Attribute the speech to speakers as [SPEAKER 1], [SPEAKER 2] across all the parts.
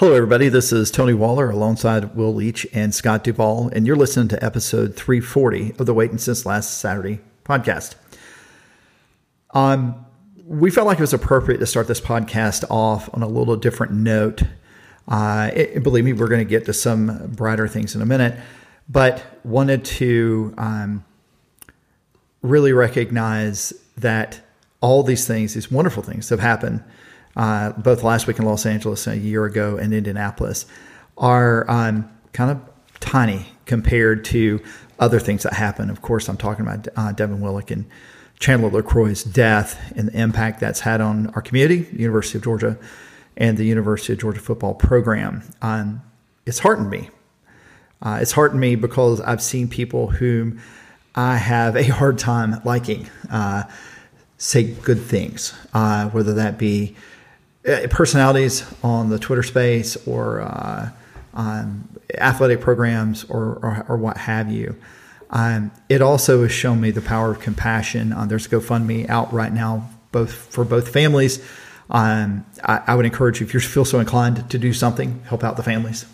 [SPEAKER 1] Hello, everybody. This is Tony Waller alongside Will Leitch and Scott Duvall, and you're listening to episode 340 of the Waiting Since Last Saturday podcast. Um, we felt like it was appropriate to start this podcast off on a little different note. Uh, it, believe me, we're going to get to some brighter things in a minute, but wanted to um, really recognize that all these things, these wonderful things, have happened uh, both last week in Los Angeles and a year ago in Indianapolis, are um, kind of tiny compared to other things that happen. Of course, I'm talking about uh, Devin Willock and Chandler LeCroy's death and the impact that's had on our community, University of Georgia, and the University of Georgia football program. Um, it's heartened me. Uh, it's heartened me because I've seen people whom I have a hard time liking uh, say good things, uh, whether that be personalities on the Twitter space or uh, um, athletic programs or, or, or, what have you. Um, it also has shown me the power of compassion. Uh, there's GoFundMe out right now, both for both families. Um, I, I, would encourage you, if you feel so inclined, to do something, help out the families.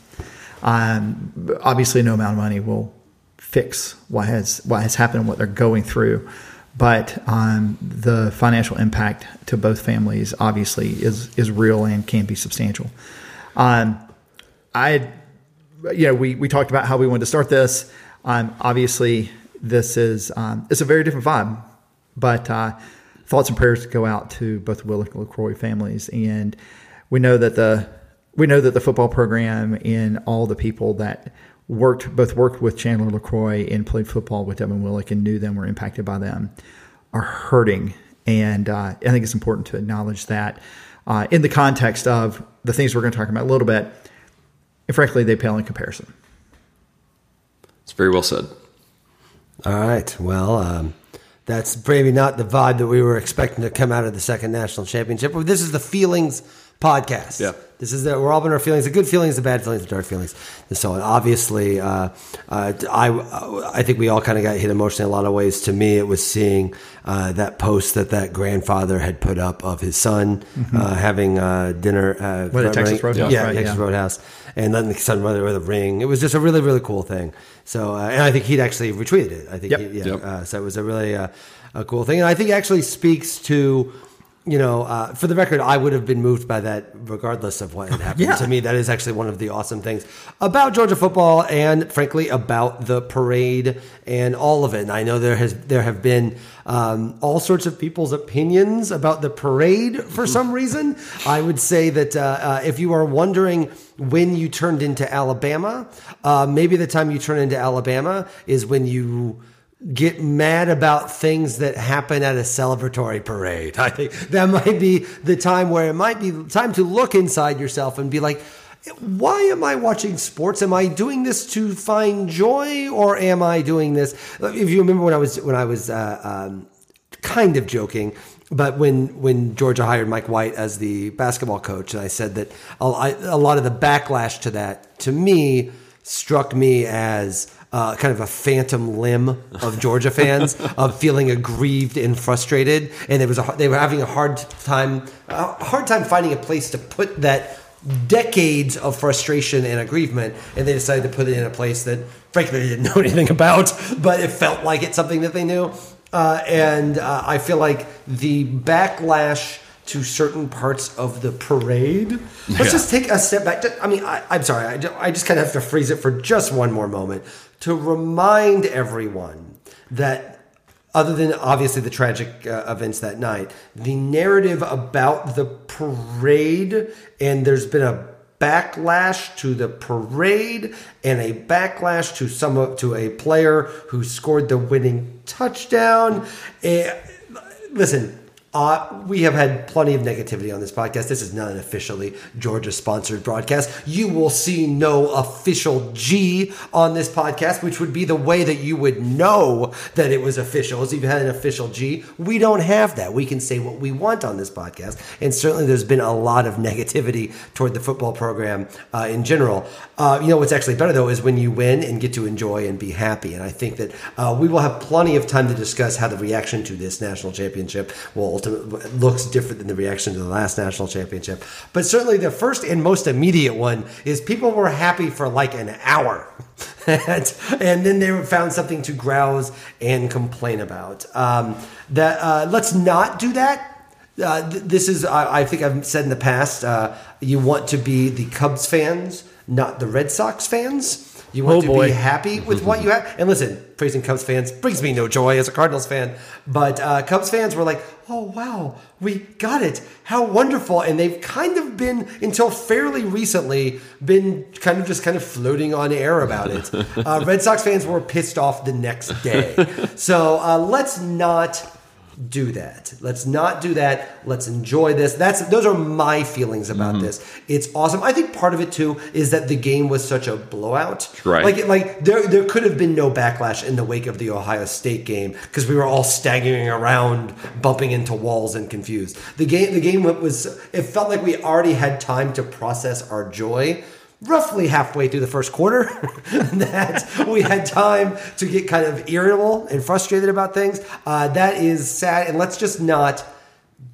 [SPEAKER 1] Um, obviously, no amount of money will fix what has what has happened, what they're going through but um, the financial impact to both families obviously is is real and can be substantial. Um, I, you know, we we talked about how we wanted to start this. Um, obviously, this is um, it's a very different vibe, but uh, thoughts and prayers go out to both Willock and LeCroy families, and we know that the we know that the football program and all the people that worked both worked with Chandler LeCroy and played football with Devin Willock and knew them were impacted by them are hurting. And uh, I think it's important to acknowledge that uh, in the context of the things we're going to talk about a little bit. And frankly, they pale in comparison.
[SPEAKER 2] It's very well said.
[SPEAKER 3] All right. Well, um, that's maybe not the vibe that we were expecting to come out of the second national championship. But this is the feelings podcast.
[SPEAKER 2] Yeah.
[SPEAKER 3] This is that we're all in our feelings, the good feelings, the bad feelings, the dark feelings, and so on. Obviously, uh, uh, I I think we all kind of got hit emotionally in a lot of ways. To me, it was seeing uh, that post that that grandfather had put up of his son mm-hmm. Uh, having uh, dinner.
[SPEAKER 1] Uh, what, Texas Roadhouse,
[SPEAKER 3] yeah, right, Texas yeah. Roadhouse, and letting the son run with a ring. It was just a really really cool thing. So, and I think he'd actually retweeted it. I think,
[SPEAKER 1] yep.
[SPEAKER 3] he, yeah.
[SPEAKER 2] Yep.
[SPEAKER 3] so it was a really a cool thing, and I think actually speaks to you know, uh, for the record, I would have been moved by that regardless of what had happened.
[SPEAKER 1] Yeah.
[SPEAKER 3] To me, that is actually one of the awesome things about Georgia football, and frankly, about the parade and all of it. And I know there has there have been um, all sorts of people's opinions about the parade for some reason. I would say that uh, uh, if you are wondering when you turned into Alabama, uh, maybe the time you turn into Alabama is when you get mad about things that happen at a celebratory parade. I think that might be the time where it might be time to look inside yourself and be like, why am I watching sports? Am I doing this to find joy, or am I doing this? If you remember when I was when I was uh, um, kind of joking, but when when Georgia hired Mike White as the basketball coach, and I said that a, a lot of the backlash to that to me struck me as uh, kind of a phantom limb of Georgia fans of feeling aggrieved and frustrated, and it was a, they were having a hard time a hard time finding a place to put that decades of frustration and aggrievement, and they decided to put it in a place that frankly they didn't know anything about, but it felt like it's something that they knew. Uh, and uh, I feel like the backlash to certain parts of the parade. Let's yeah. just take a step back. I mean, I, am sorry, I, I just kind of have to freeze it for just one more moment to remind everyone that other than obviously the tragic uh, events that night, the narrative about the parade, and there's been a backlash to the parade and a backlash to some to a player who scored the winning touchdown. Uh, listen, uh, we have had plenty of negativity on this podcast. This is not an officially Georgia sponsored broadcast. You will see no official G on this podcast, which would be the way that you would know that it was official. As if you had an official G, we don't have that. We can say what we want on this podcast, and certainly there's been a lot of negativity toward the football program uh, in general. Uh, you know what's actually better though is when you win and get to enjoy and be happy. And I think that uh, we will have plenty of time to discuss how the reaction to this national championship will ultimate looks different than the reaction to the last national championship. But certainly the first and most immediate one is people were happy for like an hour. and, and then they found something to grouse and complain about. Um, that uh, let's not do that. Uh, th- this is, I, I think I've said in the past, uh, you want to be the Cubs fans, not the Red Sox fans. You want
[SPEAKER 1] Oh,
[SPEAKER 3] to
[SPEAKER 1] boy.
[SPEAKER 3] be happy with what you have. And listen, praising Cubs fans brings me no joy as a Cardinals fan. But uh, Cubs fans were like, oh, wow, we got it. How wonderful. And they've kind of been, until fairly recently, been kind of just kind of floating on air about it. Uh, Red Sox fans were pissed off the next day. So uh, let's not do that. Let's not do that. Let's enjoy this. That's those are my feelings about mm-hmm. this. It's awesome. I think part of it too is that the game was such a blowout.
[SPEAKER 2] Right.
[SPEAKER 3] Like like there there could have been no backlash in the wake of the Ohio State game because we were all staggering around, bumping into walls and confused. The game the game was it felt like we already had time to process our joy. Roughly halfway through the first quarter, that we had time to get kind of irritable and frustrated about things. Uh, that is sad, and let's just not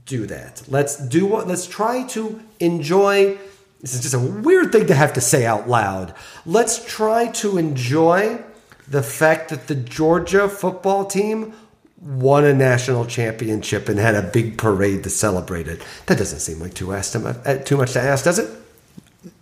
[SPEAKER 3] do that. Let's do what. Let's try to enjoy. This is just a weird thing to have to say out loud. Let's try to enjoy the fact that the Georgia football team won a national championship and had a big parade to celebrate it. That doesn't seem like too, uh, too much to ask, does it?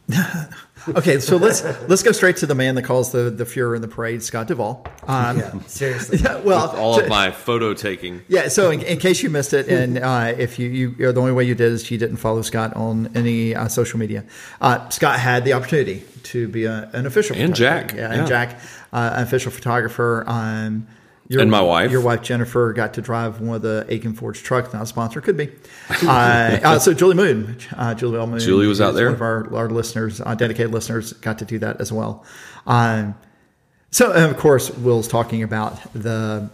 [SPEAKER 1] Okay, so let's let's go straight to the man that calls the the Fuhrer in the parade, Scott Duvall. Um,
[SPEAKER 3] Yeah, seriously.
[SPEAKER 1] yeah, well,
[SPEAKER 2] All of my photo taking.
[SPEAKER 1] Yeah, so in, in case you missed it, and uh, if you, you you the only way you did is you didn't follow Scott on any uh, social media, uh, Scott had the opportunity to be a, an official
[SPEAKER 2] And
[SPEAKER 1] photographer.
[SPEAKER 2] Jack,
[SPEAKER 1] yeah,
[SPEAKER 2] yeah.
[SPEAKER 1] and Jack, uh, an official photographer. Um, your,
[SPEAKER 2] And my wife.
[SPEAKER 1] your wife Jennifer, got to drive one of the Akins Ford trucks. Not a sponsor, could be. Uh, uh, so Julie Moon, uh, Julie L. Moon,
[SPEAKER 2] Julie was out there.
[SPEAKER 1] One of our, our listeners, uh, dedicated listeners, got to do that as well. Um, so, and of course, Will's talking about the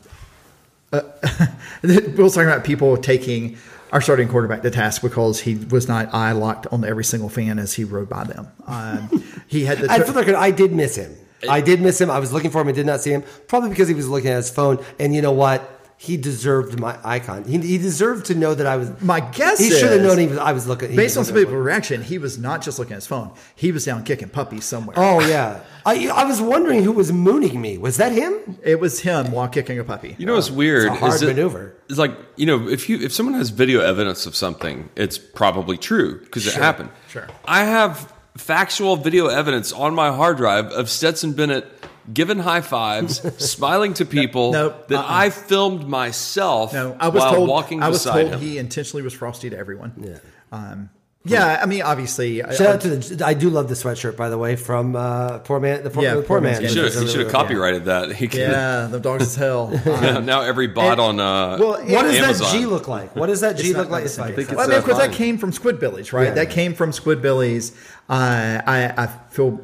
[SPEAKER 1] Will's talking about people taking our starting quarterback to task because he was not eye locked on every single fan as he rode by them. Um, he had the
[SPEAKER 3] And for the record, I did miss him. I did miss him. I was looking for him and did not see him, probably because he was looking at his phone. And you know what? He deserved my icon. He, he deserved to know that I was.
[SPEAKER 1] My guess
[SPEAKER 3] he should have
[SPEAKER 1] is-
[SPEAKER 3] known he was. I was looking. he
[SPEAKER 1] based on some
[SPEAKER 3] looking
[SPEAKER 1] people's reaction, he was not just looking at his phone; he was down kicking puppies somewhere.
[SPEAKER 3] Oh yeah, I I was wondering who was mooning me. Was that him?
[SPEAKER 1] It was him while kicking a puppy.
[SPEAKER 2] You know what's oh, weird?
[SPEAKER 3] It's a hard
[SPEAKER 2] is it-
[SPEAKER 3] maneuver.
[SPEAKER 2] It's like you know, if you if someone has video evidence of something, it's probably true because it happened.
[SPEAKER 1] sure.
[SPEAKER 2] I have factual video evidence on my hard drive of Stetson Bennett giving high fives, smiling to people
[SPEAKER 1] nope,
[SPEAKER 2] that
[SPEAKER 1] uh-uh.
[SPEAKER 2] I filmed myself
[SPEAKER 1] No, I was
[SPEAKER 2] while
[SPEAKER 1] told.
[SPEAKER 2] walking
[SPEAKER 1] I was
[SPEAKER 2] beside
[SPEAKER 1] told
[SPEAKER 2] him.
[SPEAKER 1] he intentionally was frosty to everyone. Yeah. Um, yeah, I mean, obviously,
[SPEAKER 3] Shout out to the. I do love the sweatshirt, by the way, from uh, poor man. The poor,
[SPEAKER 1] Yeah,
[SPEAKER 3] the
[SPEAKER 1] Poor
[SPEAKER 3] poor
[SPEAKER 1] Man's
[SPEAKER 3] man.
[SPEAKER 2] He should have he should have copyrighted that. He could,
[SPEAKER 1] yeah, the dogs as hell. Um,
[SPEAKER 2] now every bot
[SPEAKER 1] And-
[SPEAKER 2] on uh,
[SPEAKER 1] well,
[SPEAKER 3] What does
[SPEAKER 2] Amazon.
[SPEAKER 3] that G look like? What does that G
[SPEAKER 1] It's
[SPEAKER 3] look
[SPEAKER 1] not
[SPEAKER 3] like?
[SPEAKER 1] the same.
[SPEAKER 3] It's
[SPEAKER 2] think it's
[SPEAKER 1] Well, I mean, of course, that came from Squidbillies, right?
[SPEAKER 3] Yeah.
[SPEAKER 1] That came from Squidbillies. Uh, I, I feel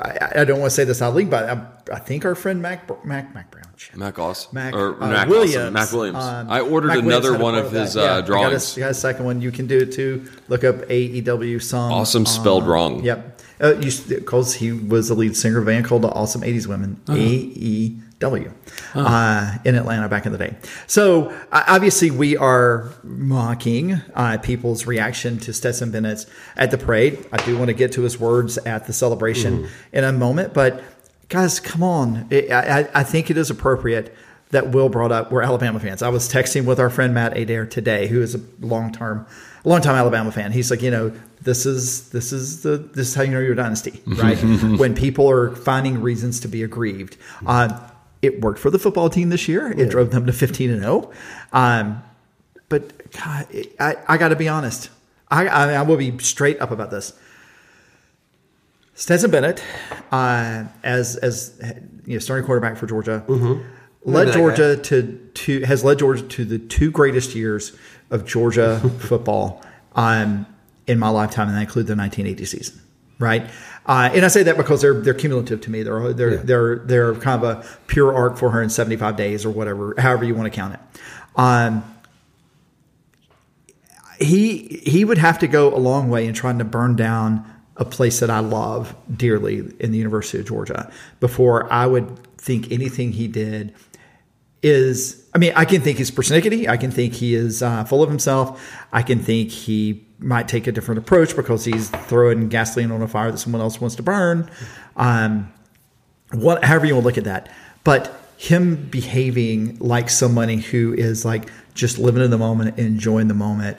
[SPEAKER 1] I, I don't want to say this out league, but I, I think our friend Mac Mac Mac Brown, shit.
[SPEAKER 2] Mac Oss
[SPEAKER 1] Mac,
[SPEAKER 2] or
[SPEAKER 1] uh,
[SPEAKER 2] Mac
[SPEAKER 1] Williams.
[SPEAKER 2] Awesome. Mac Williams.
[SPEAKER 1] um,
[SPEAKER 2] I ordered
[SPEAKER 1] Mac
[SPEAKER 2] another one of his
[SPEAKER 1] Yeah,
[SPEAKER 2] uh,
[SPEAKER 1] I got a-
[SPEAKER 2] drawings.
[SPEAKER 1] I got a second one. You can do it too. Look up AEW song.
[SPEAKER 2] Awesome spelled wrong.
[SPEAKER 1] Yep. Uh, because he was the lead singer of a band called the Awesome 80s Women,
[SPEAKER 2] Uh-huh.
[SPEAKER 1] AEW, uh, in Atlanta back in the day. So uh, obviously, we are mocking uh, people's reaction to Stetson Bennett's at the parade. I do want to get to his words at the celebration
[SPEAKER 2] Mm-hmm.
[SPEAKER 1] in a moment, but guys, come on. I, I, I think it is appropriate that Will brought up we're Alabama fans. I was texting with our friend Matt Adair today, who is a long term, long time Alabama fan. He's like, you know, this is this is the this is how you know your dynasty, right? when people are finding reasons to be aggrieved. Uh, it worked for the football team this year. It drove them to fifteen and zero. Um, but God, it, I I got to be honest. I, I I will be straight up about this. Stetson Bennett, uh, as as you know, starting quarterback for Georgia, led
[SPEAKER 3] Remember that
[SPEAKER 1] Georgia to to has led Georgia to the two greatest years of Georgia football um, in my lifetime, and that include the 1980 season, right? Uh, and I say that because they're they're cumulative to me. They're they're they're they're kind of a pure arc 475 days or whatever, however you want to count it. Um, he he would have to go a long way in trying to burn down a place that I love dearly in the University of Georgia before I would think anything he did is. I mean, I can think he's persnickety. I can think he is uh, full of himself. I can think he might take a different approach because he's throwing gasoline on a fire that someone else wants to burn. Um, what, however you want to look at that, but him behaving like somebody who is like just living in the moment, enjoying the moment,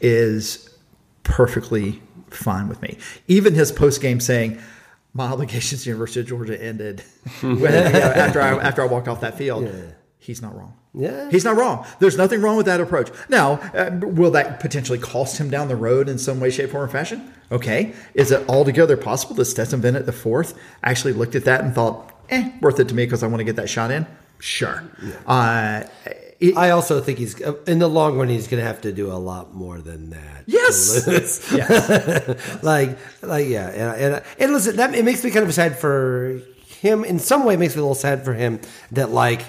[SPEAKER 1] is perfectly fine with me. Even his post game saying, "My obligations to University of Georgia ended when, you know, after I after I walked off that field." He's not wrong.
[SPEAKER 3] Yeah.
[SPEAKER 1] he's not wrong. There's nothing wrong with that approach. Now, uh, will that potentially cost him down the road in some way, shape, form, or fashion? Okay, is it altogether possible that Stetson Bennett the fourth actually looked at that and thought, "Eh, worth it to me because I want to get that shot in"? Sure. Uh, it-
[SPEAKER 3] I also think he's uh, in the long run. He's going to have to do a lot more than that.
[SPEAKER 1] Yes. yes.
[SPEAKER 3] like, like, yeah, and, and and listen, that it makes me kind of sad for him. In some way, it makes me a little sad for him that like,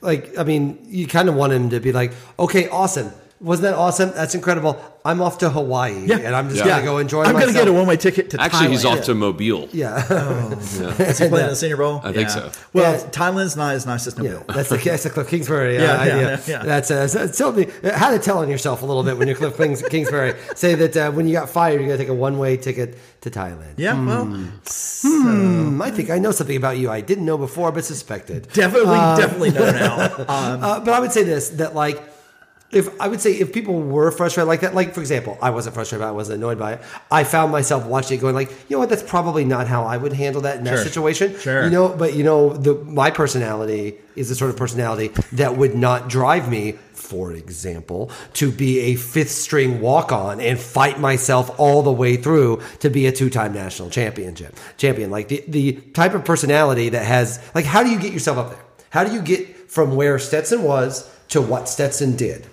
[SPEAKER 3] like, I mean, you kind of want him to be like, okay, awesome. Wasn't that awesome? That's incredible. I'm off to Hawaii,
[SPEAKER 1] Yeah.
[SPEAKER 3] and I'm just
[SPEAKER 2] Yeah.
[SPEAKER 3] gonna go enjoy.
[SPEAKER 1] I'm going to get a one-way ticket to
[SPEAKER 2] Actually,
[SPEAKER 1] Thailand.
[SPEAKER 2] he's off to Mobile.
[SPEAKER 3] Yeah, yeah
[SPEAKER 1] Is he playing in the Senior Bowl?
[SPEAKER 2] I think
[SPEAKER 1] Yeah.
[SPEAKER 2] so.
[SPEAKER 1] Well,
[SPEAKER 3] Yeah.
[SPEAKER 1] Thailand's not as nice as
[SPEAKER 3] yeah.
[SPEAKER 1] Mobile.
[SPEAKER 3] That's the that's the Cliff Kingsbury uh,
[SPEAKER 1] Yeah, yeah,
[SPEAKER 3] idea.
[SPEAKER 1] yeah.
[SPEAKER 3] That's uh, so tell me how to tell on yourself a little bit when you're Cliff Kings, Kingsbury. Say that uh, when you got fired, you're gonna take a one way ticket to Thailand.
[SPEAKER 1] Yeah, well,
[SPEAKER 3] Hmm, I think I know something about you I didn't know before, but suspected.
[SPEAKER 1] definitely, definitely know now. Um,
[SPEAKER 3] Uh, but I would say this that like if I would say if people were frustrated like that, like for example, I wasn't frustrated by it, I wasn't annoyed by it. I found myself watching it going like, you know what, that's probably not how I would handle that in that
[SPEAKER 1] Sure.
[SPEAKER 3] situation.
[SPEAKER 1] Sure.
[SPEAKER 3] You know, but you know, the my personality is the sort of personality that would not drive me, for example, to be a fifth string walk on and fight myself all the way through to be a two time national championship champion. Like the, the type of personality that has like how do you get yourself up there? How do you get from where Stetson was to what Stetson did?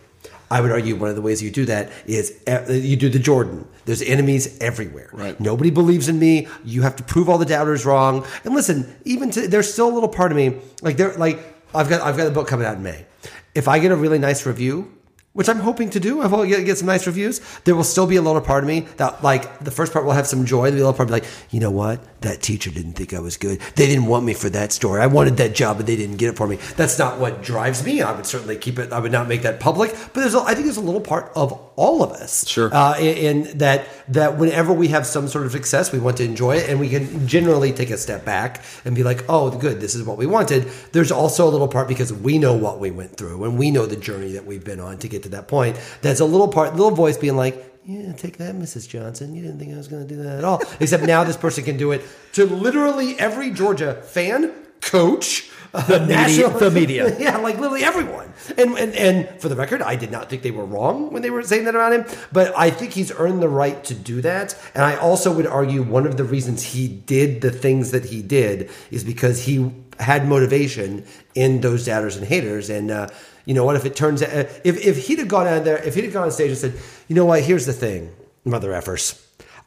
[SPEAKER 3] I would argue one of the ways you do that is uh, you do the Jordan. There's enemies everywhere.
[SPEAKER 2] Right.
[SPEAKER 3] Nobody believes in me. You have to prove all the doubters wrong. And listen, even to, there's still a little part of me like there like I've got I've got a book coming out in May. If I get a really nice review, which I'm hoping to do, I will get, get some nice reviews. There will still be a little part of me that like the first part will have some joy. The other part will be like, you know what? That teacher didn't think I was good. They didn't want me for that story. I wanted that job, but they didn't get it for me. That's not what drives me. I would certainly keep it. I would not make that public. But there's, a, I think there's a little part of all of us,
[SPEAKER 2] Sure.
[SPEAKER 3] uh, in, in that that whenever we have some sort of success, we want to enjoy it, and we can generally take a step back and be like, "Oh, good, this is what we wanted." There's also a little part because we know what we went through, and we know the journey that we've been on to get to that point. That's a little part, little voice being like. Yeah, take that, Mrs. Johnson. You didn't think I was going to do that at all. Except now this person can do it to literally every Georgia fan, coach, the
[SPEAKER 1] media- the media.
[SPEAKER 3] yeah, like literally everyone. And, and and for the record, I did not think they were wrong when they were saying that about him, but I think he's earned the right to do that. And I also would argue one of the reasons he did the things that he did is because he had motivation in those doubters and haters. And uh, you know what? If it turns out, uh, if if he'd have gone out there, if he'd have gone on stage and said, you know what? Here's the thing, mother effers.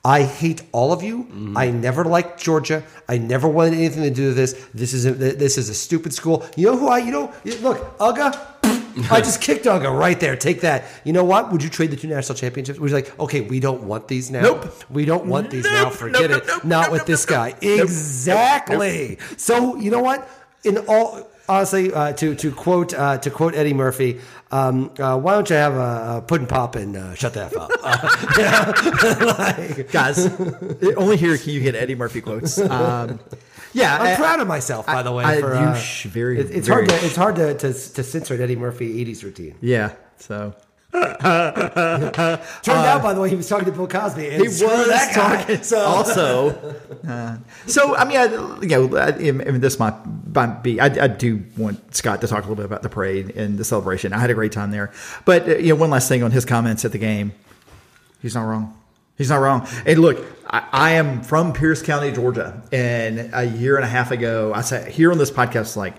[SPEAKER 3] I hate all of you. Mm-hmm. I never liked Georgia. I never wanted anything to do with this. This is a, this is a stupid school. You know who I? You know, look, Uga. I just kicked Uga right there. Take that. You know what? Would you trade the two national championships? You like, okay, we don't want these now.
[SPEAKER 1] Nope.
[SPEAKER 3] We don't want these now. Forget
[SPEAKER 1] nope,
[SPEAKER 3] it.
[SPEAKER 1] nope,
[SPEAKER 3] Not
[SPEAKER 1] nope,
[SPEAKER 3] with
[SPEAKER 1] nope,
[SPEAKER 3] this
[SPEAKER 1] nope,
[SPEAKER 3] guy.
[SPEAKER 1] nope.
[SPEAKER 3] Exactly. So you know what? In all honestly, uh, to to quote uh, to quote Eddie Murphy, um, uh, why don't you have a, a pudding pop and uh, shut the f up? Like,
[SPEAKER 1] guys, only here can you get Eddie Murphy quotes. Um, yeah,
[SPEAKER 3] I'm
[SPEAKER 1] I-
[SPEAKER 3] proud of myself, by the way.
[SPEAKER 1] I-
[SPEAKER 3] for,
[SPEAKER 1] you
[SPEAKER 3] uh,
[SPEAKER 1] very-
[SPEAKER 3] it- it's
[SPEAKER 1] very
[SPEAKER 3] hard to it's hard to, to, to censor an Eddie Murphy '80s routine.
[SPEAKER 1] Yeah, so
[SPEAKER 3] Turned out, by the way, he was talking to Bill Cosby.
[SPEAKER 1] Uh, he was
[SPEAKER 3] that guy.
[SPEAKER 1] talking.
[SPEAKER 3] So
[SPEAKER 1] Also, uh, so I mean, I, you know, I, I mean, this might, might be. I, I do want Scott to talk a little bit about the parade and the celebration. I had a great time there, but uh, you know, one last thing on his comments at the game. He's not wrong. He's not wrong. And look, I, I am from Pierce County, Georgia, and a year and a half ago, I said here on this podcast, like.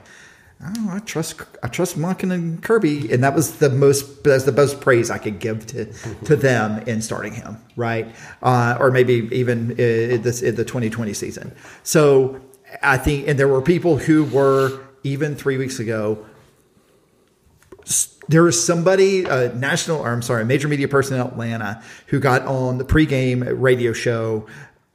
[SPEAKER 1] Oh, I trust I trust Monken and Kirby, and that was the most that's the most praise I could give to to them in starting him, right? Uh, or maybe even in this in the 2020 season. So I think, and there were people who were even three weeks ago. There was somebody, a national, or I'm sorry, a major media person in Atlanta who got on the pregame radio show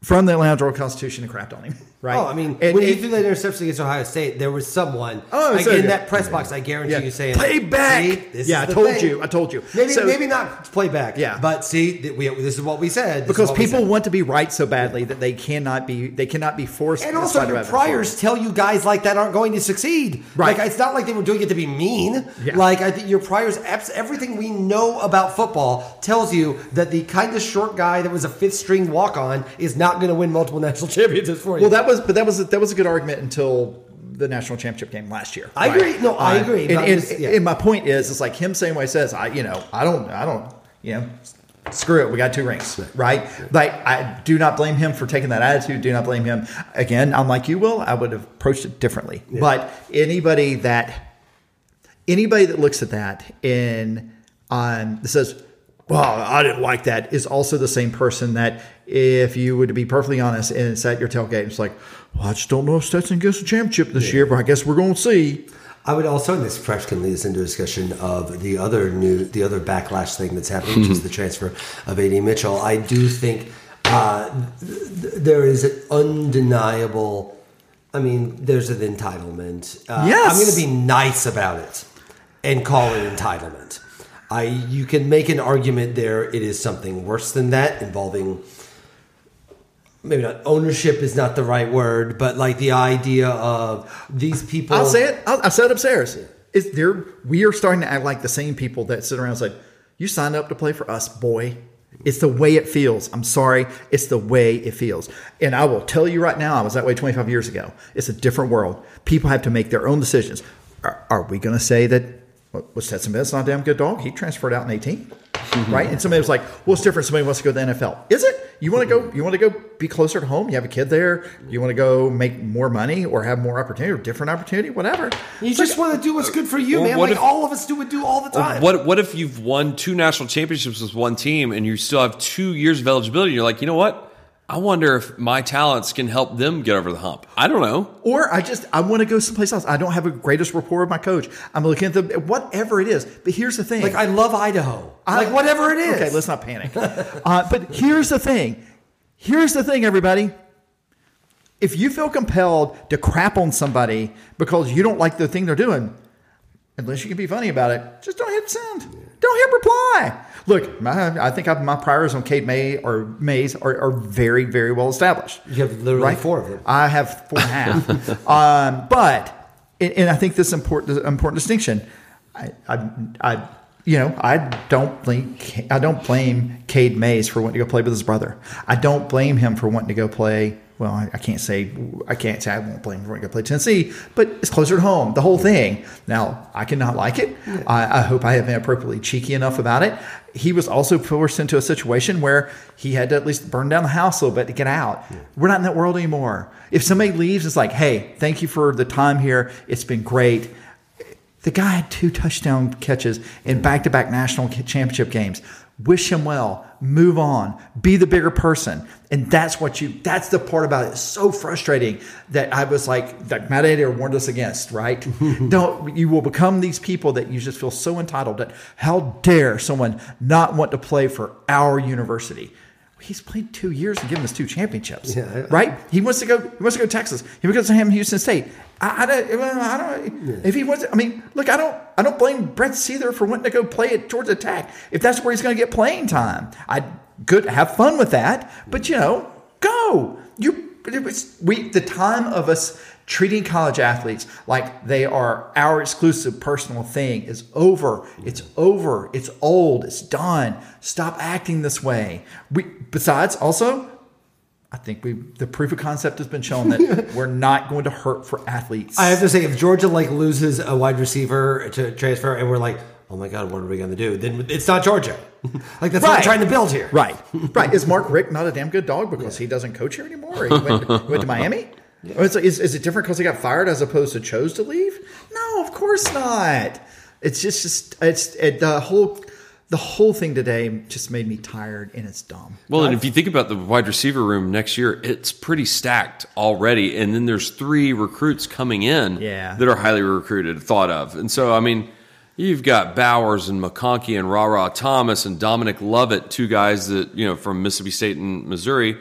[SPEAKER 1] from the Atlanta Journal Constitution and crapped on him. Right?
[SPEAKER 3] Oh, I mean,
[SPEAKER 1] And-
[SPEAKER 3] when he threw that interception against Ohio State, there was someone
[SPEAKER 1] Oh,
[SPEAKER 3] like,
[SPEAKER 1] so
[SPEAKER 3] in
[SPEAKER 1] good.
[SPEAKER 3] that press box. I guarantee
[SPEAKER 1] Yeah.
[SPEAKER 3] you saying,
[SPEAKER 1] Play back!
[SPEAKER 3] "See, this
[SPEAKER 1] Yeah, I told
[SPEAKER 3] thing."
[SPEAKER 1] you, I told you.
[SPEAKER 3] Maybe,
[SPEAKER 1] So-
[SPEAKER 3] maybe not play back.
[SPEAKER 1] Yeah.
[SPEAKER 3] but see, we, this is what we said.
[SPEAKER 1] Because people
[SPEAKER 3] said.
[SPEAKER 1] want to be right so badly that they cannot be they cannot be forced.
[SPEAKER 3] And
[SPEAKER 1] to
[SPEAKER 3] also, your priors tell you guys like that aren't going to succeed.
[SPEAKER 1] Right.
[SPEAKER 3] Like it's not like they were doing it to be mean.
[SPEAKER 1] Yeah.
[SPEAKER 3] Like I think your priors, everything we know about football tells you that the kind of short guy that was a fifth string walk on is not going to win multiple national championships for you.
[SPEAKER 1] Well, that was but that was that was a good argument until the national championship game last year.
[SPEAKER 3] I agree. No, I agree,
[SPEAKER 1] And, and,
[SPEAKER 3] just- yeah.
[SPEAKER 1] and my point is, it's like him saying what he says. I, you know, I don't, I don't, you know, screw it. We got two rings, right? Like I do not blame him for taking that attitude. Do not blame him. Again, I'm like you, Will. I would have approached it differently. But anybody that anybody that looks at that and um, says, "Well, I didn't like that," is also the same person that, if you were to be perfectly honest, and it's at your tailgate, it's like, "Well, I just don't know if Stetson gets a championship this year, but I guess we're going to see."
[SPEAKER 3] I would also, and this perhaps can lead us into a discussion of the other new, the other backlash thing that's happening, which is the transfer of AD Mitchell. I do think uh, th- th- there is an undeniable. I mean, there's an entitlement. Uh,
[SPEAKER 1] Yes.
[SPEAKER 3] I'm going to be nice about it and call it entitlement. I you can make an argument there. It is something worse than that, involving maybe not ownership is not the right word, but like the idea of these people.
[SPEAKER 1] I'll say it. I'll, I've said it upstairs. It's there. We are starting to act like the same people that sit around and say, "You signed up to play for us, boy." It's the way it feels. I'm sorry. It's the way it feels. And I will tell you right now, I was that way 25 years ago. It's a different world. People have to make their own decisions. Are, are we going to say that what, was Stetson Bennett's not a damn good dog? He transferred out in 18, right? And somebody was like, "Well, it's different. Somebody wants to go to the NFL. Is it? You want to go? You want to go be closer to home? You have a kid there. You want to go make more money or have more opportunity or different opportunity, whatever.
[SPEAKER 3] You
[SPEAKER 1] It's
[SPEAKER 3] just
[SPEAKER 1] like-
[SPEAKER 3] want to do what's good for you, man.
[SPEAKER 2] what
[SPEAKER 3] Like
[SPEAKER 2] if-
[SPEAKER 3] all of us do it do all the time.
[SPEAKER 2] What what if you've won two national championships with one team and you still have two years of eligibility? You're like, you know what? I wonder if my talents can help them get over the hump. I don't know.
[SPEAKER 1] Or I just I want to go someplace else. I don't have a greatest rapport with my coach. I'm looking at the whatever it is. But here's the thing.
[SPEAKER 3] Like I love Idaho.
[SPEAKER 1] I-
[SPEAKER 3] like whatever it is.
[SPEAKER 1] Okay, let's not panic. uh, but here's the thing. Here's the thing, everybody. If you feel compelled to crap on somebody because you don't like the thing they're doing, unless you can be funny about it, just don't hit send. Don't hit reply. Look, my, I think I've, my priors on Cade May or Mays are, are very, very well established.
[SPEAKER 3] You have literally four of them.
[SPEAKER 1] I have four and a half. um, but, and, I think this important important distinction. I, I, I, you know, I don't blame I don't blame Cade Mays for wanting to go play with his brother. I don't blame him for wanting to go play. Well, I, I can't say I can't say I won't blame for wanting to play Tennessee, but it's closer to home. The whole thing. Now, I cannot like it. I, I hope I have been appropriately cheeky enough about it. He was also forced into a situation where he had to at least burn down the house a little bit to get out. We're not in that world anymore. If somebody leaves, it's like, hey, thank you for the time here. It's been great. The guy had two touchdown catches in back to back national championship games. Wish him well. Move on. Be the bigger person. And that's what you, that's the part about it. It's so frustrating that I was like, that Matt Adair warned us against, right? Don't, you will become these people that you just feel so entitled that how dare someone not want to play for our university? He's played two years and given us two championships,
[SPEAKER 3] Yeah, I-
[SPEAKER 1] right? He wants to go. He wants to go to Texas. He wants to go to Houston State. I, I don't. I don't. If he wants, I mean, look, I don't. I don't blame Brett Seither for wanting to go play at Georgia Tech if that's where he's going to get playing time. I good have fun with that, but you know, go. You. It was we the time of us treating college athletes like they are our exclusive personal thing is over. It's over. It's old. It's done. Stop acting this way. We besides also I think we the proof of concept has been shown that we're not going to hurt for athletes.
[SPEAKER 3] I have to say, if Georgia like loses a wide receiver to transfer, and we're like, oh my god, what are we going to do? Then it's not Georgia. like that's what we're trying to build here.
[SPEAKER 1] Right, right. Is Mark Rick not a damn good dog because he doesn't coach here anymore? Or he went, went to Miami. Or Is, is, is it different because he got fired as opposed to chose to leave? No, of course not. It's just, just it's it, the whole the whole thing today just made me tired and it's dumb.
[SPEAKER 2] Well, and if you think about the wide receiver room next year, it's pretty stacked already. And then there's three recruits coming in
[SPEAKER 1] Yeah.
[SPEAKER 2] that are highly recruited, thought of. And so, I mean, you've got Bowers and McConkey and Rara Thomas and Dominic Lovett, two guys that, you know, from Mississippi State and Missouri.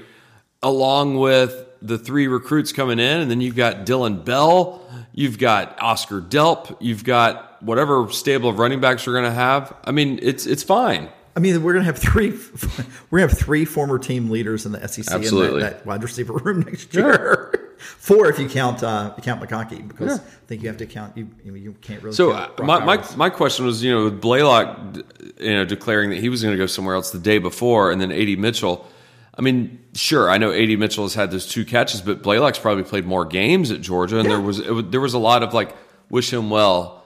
[SPEAKER 2] along with the three recruits coming in, and then you've got Dillon Bell, you've got Oscar Delp, you've got whatever stable of running backs you're going to have. I mean, it's it's fine.
[SPEAKER 1] I mean, we're gonna have three. We're gonna have three former team leaders in the SEC
[SPEAKER 2] Absolutely.
[SPEAKER 1] in that, that wide receiver room next year. Four if you count uh, you count McConkey because I think you have to count you. You, can't really.
[SPEAKER 2] So
[SPEAKER 1] count
[SPEAKER 2] my, my my question was, you know, with Blaylock, you know, declaring that he was going to go somewhere else the day before, and then AD Mitchell. I mean, sure, I know AD Mitchell has had those two catches, but Blaylock's probably played more games at Georgia, and there was it, was- there was a lot of like wish him well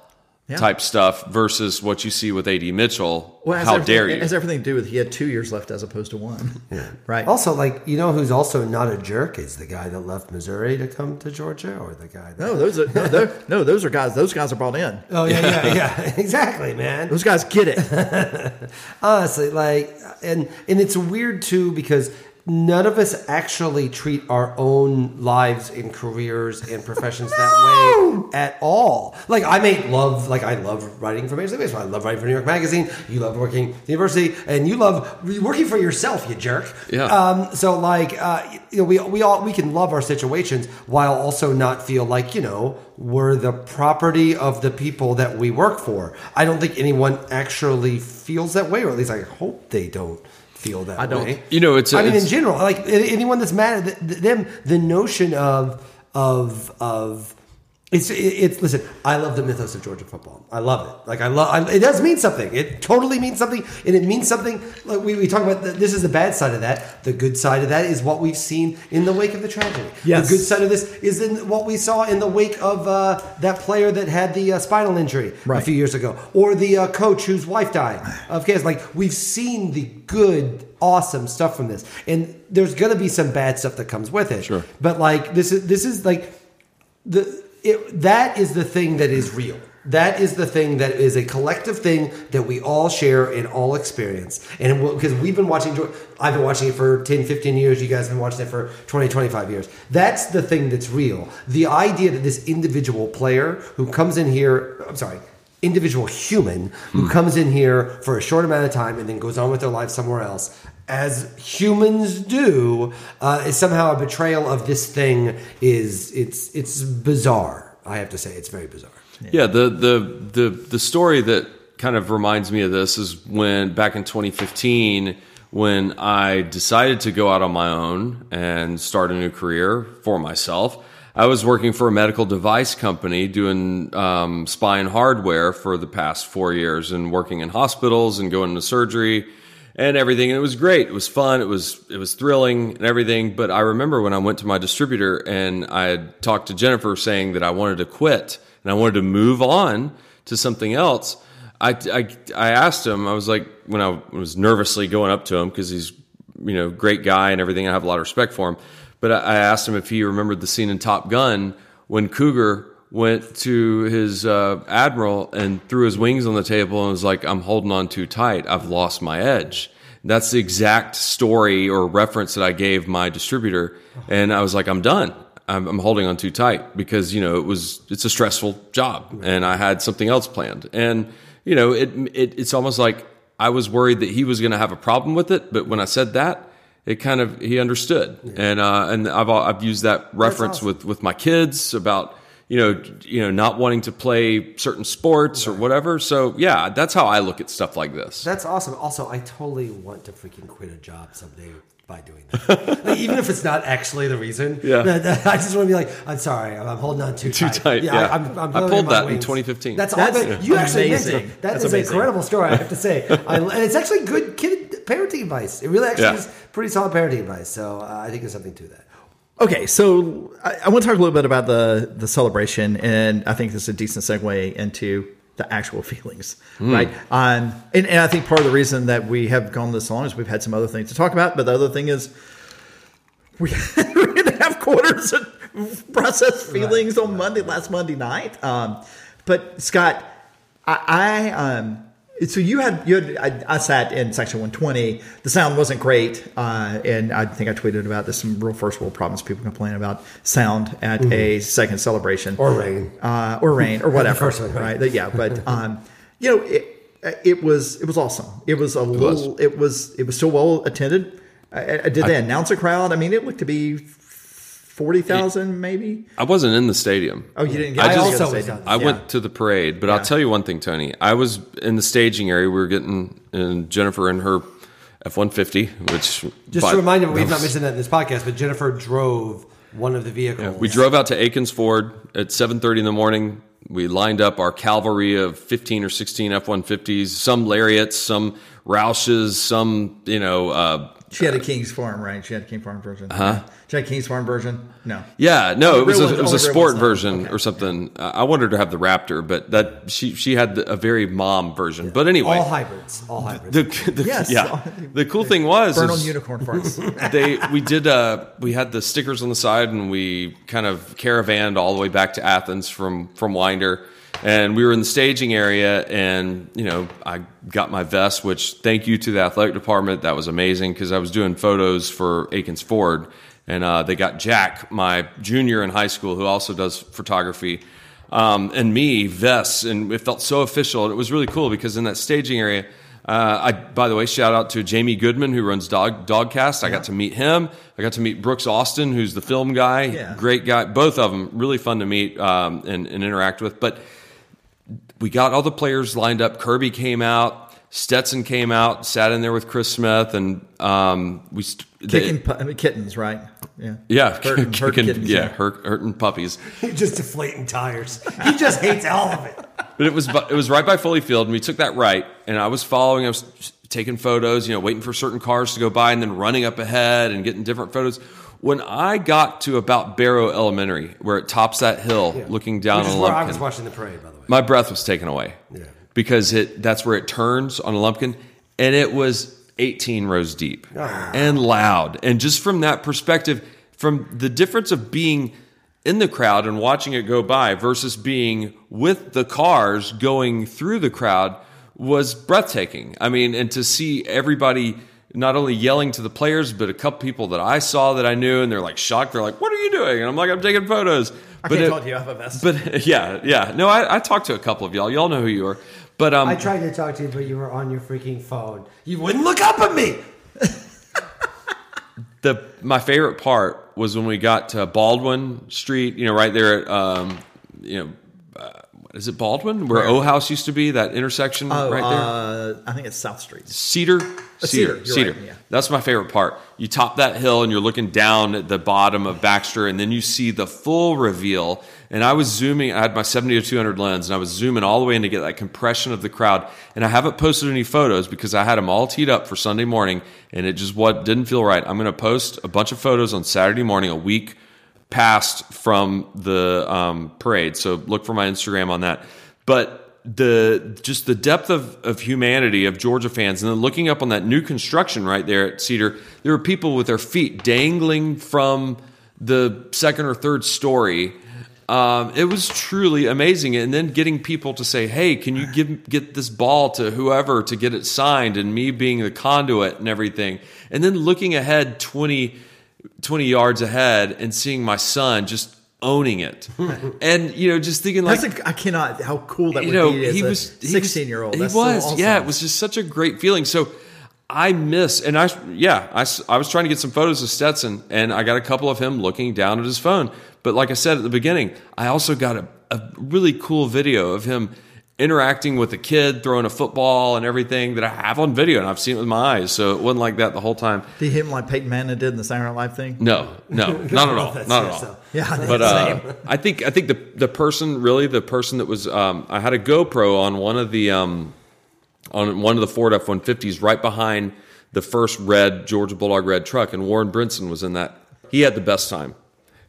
[SPEAKER 1] Yeah.
[SPEAKER 2] type stuff versus what you see with AD Mitchell.
[SPEAKER 1] Well,
[SPEAKER 2] How dare you?
[SPEAKER 1] It has everything to do with he had two years left as opposed to one. Yeah. Right.
[SPEAKER 3] Also, like you know, who's also not a jerk is the guy that left Missouri to come to Georgia, or the guy. That,
[SPEAKER 1] no, those are no, no, those are guys. Those guys are brought in.
[SPEAKER 3] Oh yeah, yeah, yeah, exactly, man.
[SPEAKER 1] Those guys get it.
[SPEAKER 3] Honestly, like, and and it's weird too because none of us actually treat our own lives and careers and professions that way at all. Like, I may love, like, I love writing for Major League Baseball. I love writing for New York Magazine. You love working at the university, and you love working for yourself, you jerk.
[SPEAKER 2] Yeah.
[SPEAKER 3] Um, so, like, uh, you know, we we all we can love our situations while also not feel like you know we're the property of the people that we work for. I don't think anyone actually feels that way, or at least I hope they don't feel that
[SPEAKER 1] I don't.
[SPEAKER 3] way.
[SPEAKER 2] You know, it's a-
[SPEAKER 3] I mean, in
[SPEAKER 2] it's-
[SPEAKER 3] general, like anyone that's mad at them, the notion of of of it's it's listen. I love the mythos of Georgia football. I love it. Like I love. I, it does mean something. It totally means something, and it means something. Like we, we talk about. The, this is the bad side of that. The good side of that is what we've seen in the wake of the tragedy.
[SPEAKER 1] Yes.
[SPEAKER 3] The good side of this is in what we saw in the wake of uh, that player that had the uh, spinal injury a few years ago, or the uh, coach whose wife died of cancer. Like we've seen the good, awesome stuff from this, and there's going to be some bad stuff that comes with it.
[SPEAKER 2] Sure.
[SPEAKER 3] But like this is this is like the it, that is the thing that is real. That is the thing that is a collective thing that we all share and all experience. And because we've been watching, I've been watching it for 10, 15 years. You guys have been watching it for 20, 25 years. That's the thing that's real. The idea that this individual player who comes in here, I'm sorry, individual human who hmm. comes in here for a short amount of time and then goes on with their life somewhere else, as humans do, uh, is somehow a betrayal of this thing. Is it's it's bizarre. I have to say, it's very bizarre.
[SPEAKER 2] Yeah, the the the the story that kind of reminds me of this is when back in 2015 when I decided to go out on my own and start a new career for myself. I was working for a medical device company doing um, spine hardware for the past four years and working in hospitals and going to surgery and everything. And it was great. It was fun. It was it was thrilling and everything. But I remember when I went to my distributor and I had talked to Jennifer saying that I wanted to quit and I wanted to move on to something else. I, I, I asked him, I was like, when I was nervously going up to him because he's, you know, great guy and everything. I have a lot of respect for him. But I, I asked him if he remembered the scene in Top Gun when Cougar went to his uh, admiral and threw his wings on the table and was like, I'm holding on too tight. I've lost my edge. That's the exact story or reference that I gave my distributor. And I was like, I'm done. I'm, I'm holding on too tight because, you know, it was, it's a stressful job and I had something else planned. And, you know, it, it it's almost like I was worried that he was going to have a problem with it. But when I said that, it kind of, he understood. And, uh, and I've, I've used that reference
[SPEAKER 3] awesome.
[SPEAKER 2] with, with my kids about, you know, you know, not wanting to play certain sports or whatever. So yeah, that's how I look at stuff like this.
[SPEAKER 3] That's awesome. Also, I totally want to freaking quit a job someday by doing that. like, even if it's not actually the reason.
[SPEAKER 2] Yeah.
[SPEAKER 3] that- that- I just want to be like, I'm sorry, I'm, I'm holding on too,
[SPEAKER 2] Too tight, yeah.
[SPEAKER 3] I, I'm, I'm
[SPEAKER 2] I pulled
[SPEAKER 3] my
[SPEAKER 2] that in 2015.
[SPEAKER 3] That's,
[SPEAKER 1] That's
[SPEAKER 3] all. You actually meant
[SPEAKER 1] amazing.
[SPEAKER 3] it. That
[SPEAKER 1] That's
[SPEAKER 3] is an incredible story. I have to say, I, and it's actually good kid parenting advice. It really actually
[SPEAKER 2] Yeah.
[SPEAKER 3] is pretty solid parenting advice. So uh, I think there's something to that.
[SPEAKER 1] Okay, so I, I want to talk a little bit about the the celebration, and I think this is a decent segue into the actual feelings, right? Um, and, and I think part of the reason that we have gone this long is we've had some other things to talk about, but the other thing is we going have quarters and process feelings on Monday, last Monday night. Um, but Scott, I, I um, so you had you had I, I sat in section 120. The sound wasn't great, uh, and I think I tweeted about this. Some real first world problems. People complain about sound at a second celebration
[SPEAKER 3] Or rain.
[SPEAKER 1] uh, or rain or whatever.
[SPEAKER 3] first one, right.
[SPEAKER 1] right? Yeah, but um, you know, it, it was it was awesome. It was a little. It was it was still well attended. Uh, uh, did they announce a crowd? I mean, it looked to be forty thousand, maybe.
[SPEAKER 2] I wasn't in the stadium.
[SPEAKER 1] Oh, you didn't. Get
[SPEAKER 2] I
[SPEAKER 1] to
[SPEAKER 2] just-
[SPEAKER 1] go to the
[SPEAKER 3] also was
[SPEAKER 1] stadium.
[SPEAKER 3] on-
[SPEAKER 2] I
[SPEAKER 1] Yeah.
[SPEAKER 2] went to the parade, but I'll tell you one thing, Tony. I was in the staging area. We were getting and Jennifer in her F one fifty, which
[SPEAKER 3] Just
[SPEAKER 2] by-
[SPEAKER 3] to remind you, we've not mentioned that in this podcast, but Jennifer drove one of the vehicles.
[SPEAKER 2] We drove out to Akins Ford at 7:30 in the morning. We lined up our cavalry of 15 or 16 F-150s, some Lariats, some Roushes, some you know, uh,
[SPEAKER 1] She had a King's Farm, right? She had a King Farm version. Huh? She had a Kings Farm version. No.
[SPEAKER 2] yeah, no, it was a, it was a sport version
[SPEAKER 1] Okay.
[SPEAKER 2] or something. I I wanted her to have the Raptor, but that she she had a very mom version. But anyway,
[SPEAKER 3] all hybrids. All hybrids.
[SPEAKER 2] the, the
[SPEAKER 1] Yes.
[SPEAKER 2] yeah, the cool thing was
[SPEAKER 1] Burn on unicorn farts.
[SPEAKER 2] they we did uh we had the stickers on the side and we kind of caravanned all the way back to Athens from from Winder and we were in the staging area and you know I got my vest which thank you to the athletic department that was amazing because I was doing photos for Akins Ford and uh, they got Jack my junior in high school who also does photography um, and me vests and it felt so official and it was really cool because in that staging area uh, I, by the way, shout out to Jamie Goodman who runs Dog Dogcast. I got to meet him. I got to meet Brooks Austin, who's the film guy.
[SPEAKER 1] Yeah.
[SPEAKER 2] Great guy. Both of them really fun to meet um, and, and interact with. But we got all the players lined up. Kirby came out. Stetson came out, sat in there with Chris Smith, and um, we st-
[SPEAKER 1] Kicking pu- I mean, kittens, right? Yeah.
[SPEAKER 2] yeah,
[SPEAKER 1] Hurting- hurting
[SPEAKER 2] kicking-
[SPEAKER 1] kittens,
[SPEAKER 2] yeah,
[SPEAKER 1] yeah.
[SPEAKER 2] hurt, hurting puppies.
[SPEAKER 3] just deflating tires. He just hates all of it.
[SPEAKER 2] But it was it was right by Foley Field, and we took that right. And I was following. I was taking photos, you know, waiting for certain cars to go by, and then running up ahead and getting different photos. When I got to about Barrow Elementary, where it tops that hill, looking down
[SPEAKER 3] Which is
[SPEAKER 2] on
[SPEAKER 3] where I was watching the parade, by the way.
[SPEAKER 2] My breath was taken away.
[SPEAKER 3] Yeah.
[SPEAKER 2] Because it that's where it turns on a Lumpkin, and it was 18 rows deep
[SPEAKER 3] Ah.
[SPEAKER 2] and loud. And just from that perspective, from the difference of being in the crowd and watching it go by versus being with the cars going through the crowd was breathtaking. I mean, and to see everybody not only yelling to the players, but a couple people that I saw that I knew, and they're like shocked. They're like, "What are you doing?" And I'm like, "I'm taking photos."
[SPEAKER 1] I
[SPEAKER 2] But
[SPEAKER 1] can't
[SPEAKER 2] it-
[SPEAKER 1] talk to you. I have a vest.
[SPEAKER 2] but yeah, yeah. No, I, I talked to a couple of y'all. Y'all know who you are. But um,
[SPEAKER 3] I tried to talk to you, but you were on your freaking phone. You wouldn't look up at me.
[SPEAKER 2] the my favorite part was when we got to Baldwin Street. You know, right there at um, you know, uh, what is it Baldwin, where O House used to be? That intersection
[SPEAKER 1] oh,
[SPEAKER 2] right there.
[SPEAKER 1] uh, I think it's South Street.
[SPEAKER 2] Cedar,
[SPEAKER 1] Cedar,
[SPEAKER 2] Cedar, Cedar.
[SPEAKER 1] right, yeah.
[SPEAKER 2] That's my favorite part. You top that hill and you're looking down at the bottom of Baxter, and then you see the full reveal. And I was zooming. I had my 70 to 200 lens, and I was zooming all the way in to get that compression of the crowd. And I haven't posted any photos because I had them all teed up for Sunday morning, and it just what didn't feel right. I'm going to post a bunch of photos on Saturday morning, a week past from the um, parade. So look for my Instagram on that. But the just the depth of, of humanity of Georgia fans, and then looking up on that new construction right there at Cedar, there were people with their feet dangling from the second or third story. Um, it was truly amazing, and then getting people to say, "Hey, can you give get this ball to whoever to get it signed?" and me being the conduit and everything, and then looking ahead 20, 20 yards ahead and seeing my son just owning it, and you know, just thinking like,
[SPEAKER 1] That's a, I cannot. How cool that
[SPEAKER 2] you
[SPEAKER 1] would
[SPEAKER 2] know,
[SPEAKER 1] be
[SPEAKER 2] he
[SPEAKER 1] a
[SPEAKER 2] was he
[SPEAKER 1] sixteen-year-old.
[SPEAKER 2] He
[SPEAKER 1] That's
[SPEAKER 2] was,
[SPEAKER 1] so awesome.
[SPEAKER 2] yeah. It was just such a great feeling. So I miss, and I, yeah, I I was trying to get some photos of Stetson, and I got a couple of him looking down at his phone. But like I said at the beginning, I also got a, a really cool video of him interacting with a kid, throwing a football and everything that I have on video, and I've seen it with my eyes. So it wasn't like that the whole time.
[SPEAKER 1] Did he hit him like Peyton Manning did in the Saturday Night Live thing?
[SPEAKER 2] No, no, not at all, not at all.
[SPEAKER 3] so.
[SPEAKER 1] Yeah,
[SPEAKER 2] But uh. I think I think the the person really the person that was um, I had a GoPro on one of the um, on one of the Ford F one fifties right behind the first red Georgia Bulldog red truck, and Warren Brinson was in that. He had the best time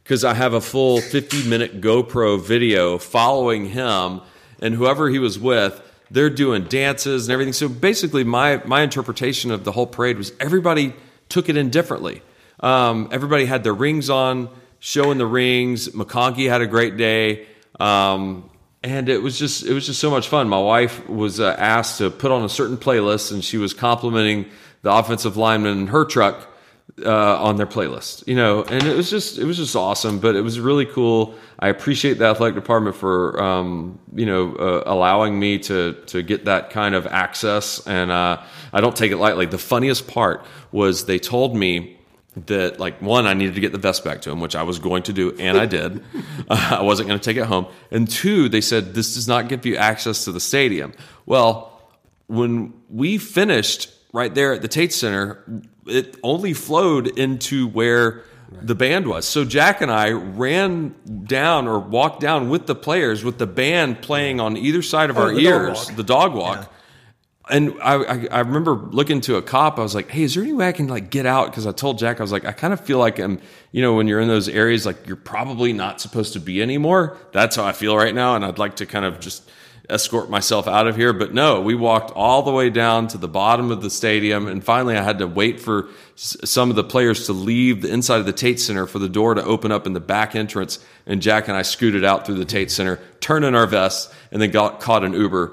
[SPEAKER 2] because I have a full fifty minute GoPro video following him and whoever he was with. They're doing dances and everything. So basically, my my interpretation of the whole parade was everybody took it in differently. Um, everybody had their rings on, showing the rings. McConkey had a great day, um, and it was just it was just so much fun. My wife was uh, asked to put on a certain playlist, and she was complimenting the offensive lineman in her truck uh, on their playlist, you know, and it was just it was just awesome. But it was really cool. I appreciate the athletic department for um, you know uh, allowing me to to get that kind of access, and uh, I don't take it lightly. The funniest part was they told me that like one i needed to get the vest back to him which i was going to do and i did uh, i wasn't going to take it home and two they said this does not give you access to the stadium well when we finished right there at the tate center it only flowed into where the band was so jack and i ran down or walked down with the players with the band playing on either side of
[SPEAKER 1] Oh,
[SPEAKER 2] our
[SPEAKER 1] the
[SPEAKER 2] ears
[SPEAKER 1] walk.
[SPEAKER 2] the dog walk and I, I, I remember looking to a cop. I was like, "Hey, is there any way I can like get out?" Because I told Jack, I was like, "I kind of feel like I'm, you know, when you're in those areas, like you're probably not supposed to be anymore." That's how I feel right now, and I'd like to kind of just escort myself out of here. But no, we walked all the way down to the bottom of the stadium, and finally, I had to wait for some of the players to leave the inside of the Tate Center for the door to open up in the back entrance. And Jack and I scooted out through the Tate Center, turned in our vests, and then got caught an Uber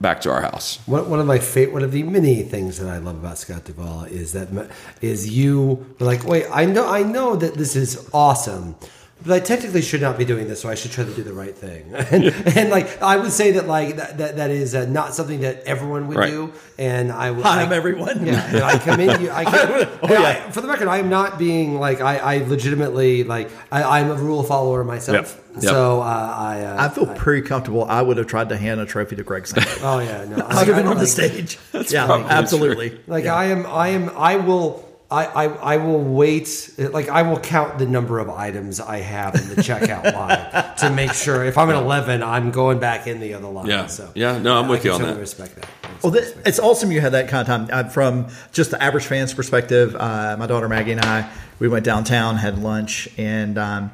[SPEAKER 2] back to our house.
[SPEAKER 3] One, one of my favorite, one of the many things that I love about Scott Duvall is that is you like, wait, I know, I know that this is awesome, but I technically should not be doing this, so I should try to do the right thing. And, and like, I would say that like that that, that is uh, not something that everyone would
[SPEAKER 2] Right.
[SPEAKER 3] do, and I would.
[SPEAKER 1] Hi, I'm everyone.
[SPEAKER 3] Yeah, and I commend you. I commend,
[SPEAKER 1] Oh, yeah.
[SPEAKER 3] I- for the record, I am not being like I, I legitimately like I, I'm a rule follower myself.
[SPEAKER 2] Yep. Yep.
[SPEAKER 3] So uh, I, uh,
[SPEAKER 1] I feel pretty comfortable. I would have tried to hand a trophy to Greg Sankey.
[SPEAKER 3] Oh yeah, no,
[SPEAKER 1] I would have been on the
[SPEAKER 3] like-
[SPEAKER 1] stage. yeah,
[SPEAKER 2] probably
[SPEAKER 1] absolutely.
[SPEAKER 3] Like I am, I am, I will, I, I, I will wait. Like I will count the number of items I have in the checkout line to make sure. If I'm at eleven, I'm going back in the other line.
[SPEAKER 2] Yeah.
[SPEAKER 3] So
[SPEAKER 2] Yeah, no, I'm
[SPEAKER 3] I
[SPEAKER 2] with
[SPEAKER 3] can
[SPEAKER 2] you on
[SPEAKER 3] totally
[SPEAKER 2] that.
[SPEAKER 3] Respect that.
[SPEAKER 1] Well, th- it's awesome you had that kind of time. Uh, from just the average fan's perspective, uh, my daughter Maggie and I, we went downtown, had lunch, and um,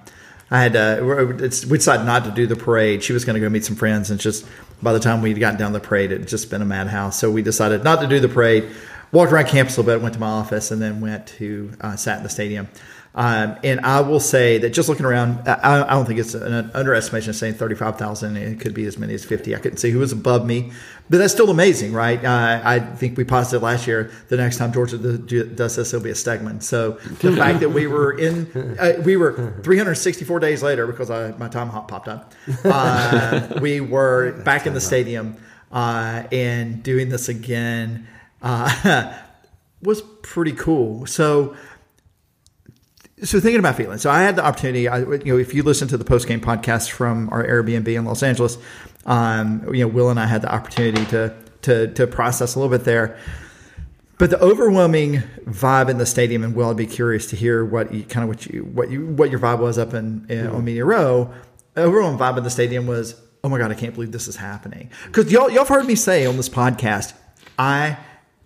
[SPEAKER 1] I had uh, we're- it's, we decided not to do the parade. She was going to go meet some friends, and just by the time we'd gotten down the parade, it had just been a madhouse. So we decided not to do the parade. Walked around campus a little bit, went to my office, and then went to uh, sat in the stadium. Um, and I will say that just looking around, I, I don't think it's an underestimation of saying 35,000. It could be as many as 50. I couldn't see who was above me, but that's still amazing, right? Uh, I think we posited last year the next time Georgia does this, it'll be a Stegman. So the fact that we were in, uh, we were 364 days later because I, my time hop popped up, uh, we were back in the stadium uh, and doing this again uh, was pretty cool. So, so thinking about feeling, so I had the opportunity. I, you know, if you listen to the post game podcast from our Airbnb in Los Angeles, um, you know, Will and I had the opportunity to to to process a little bit there. But the overwhelming vibe in the stadium, and Will, I'd be curious to hear what you kind of what you what you what your vibe was up in, in on Media Row. Overwhelming vibe in the stadium was, oh my god, I can't believe this is happening. Because y'all y'all have heard me say on this podcast, I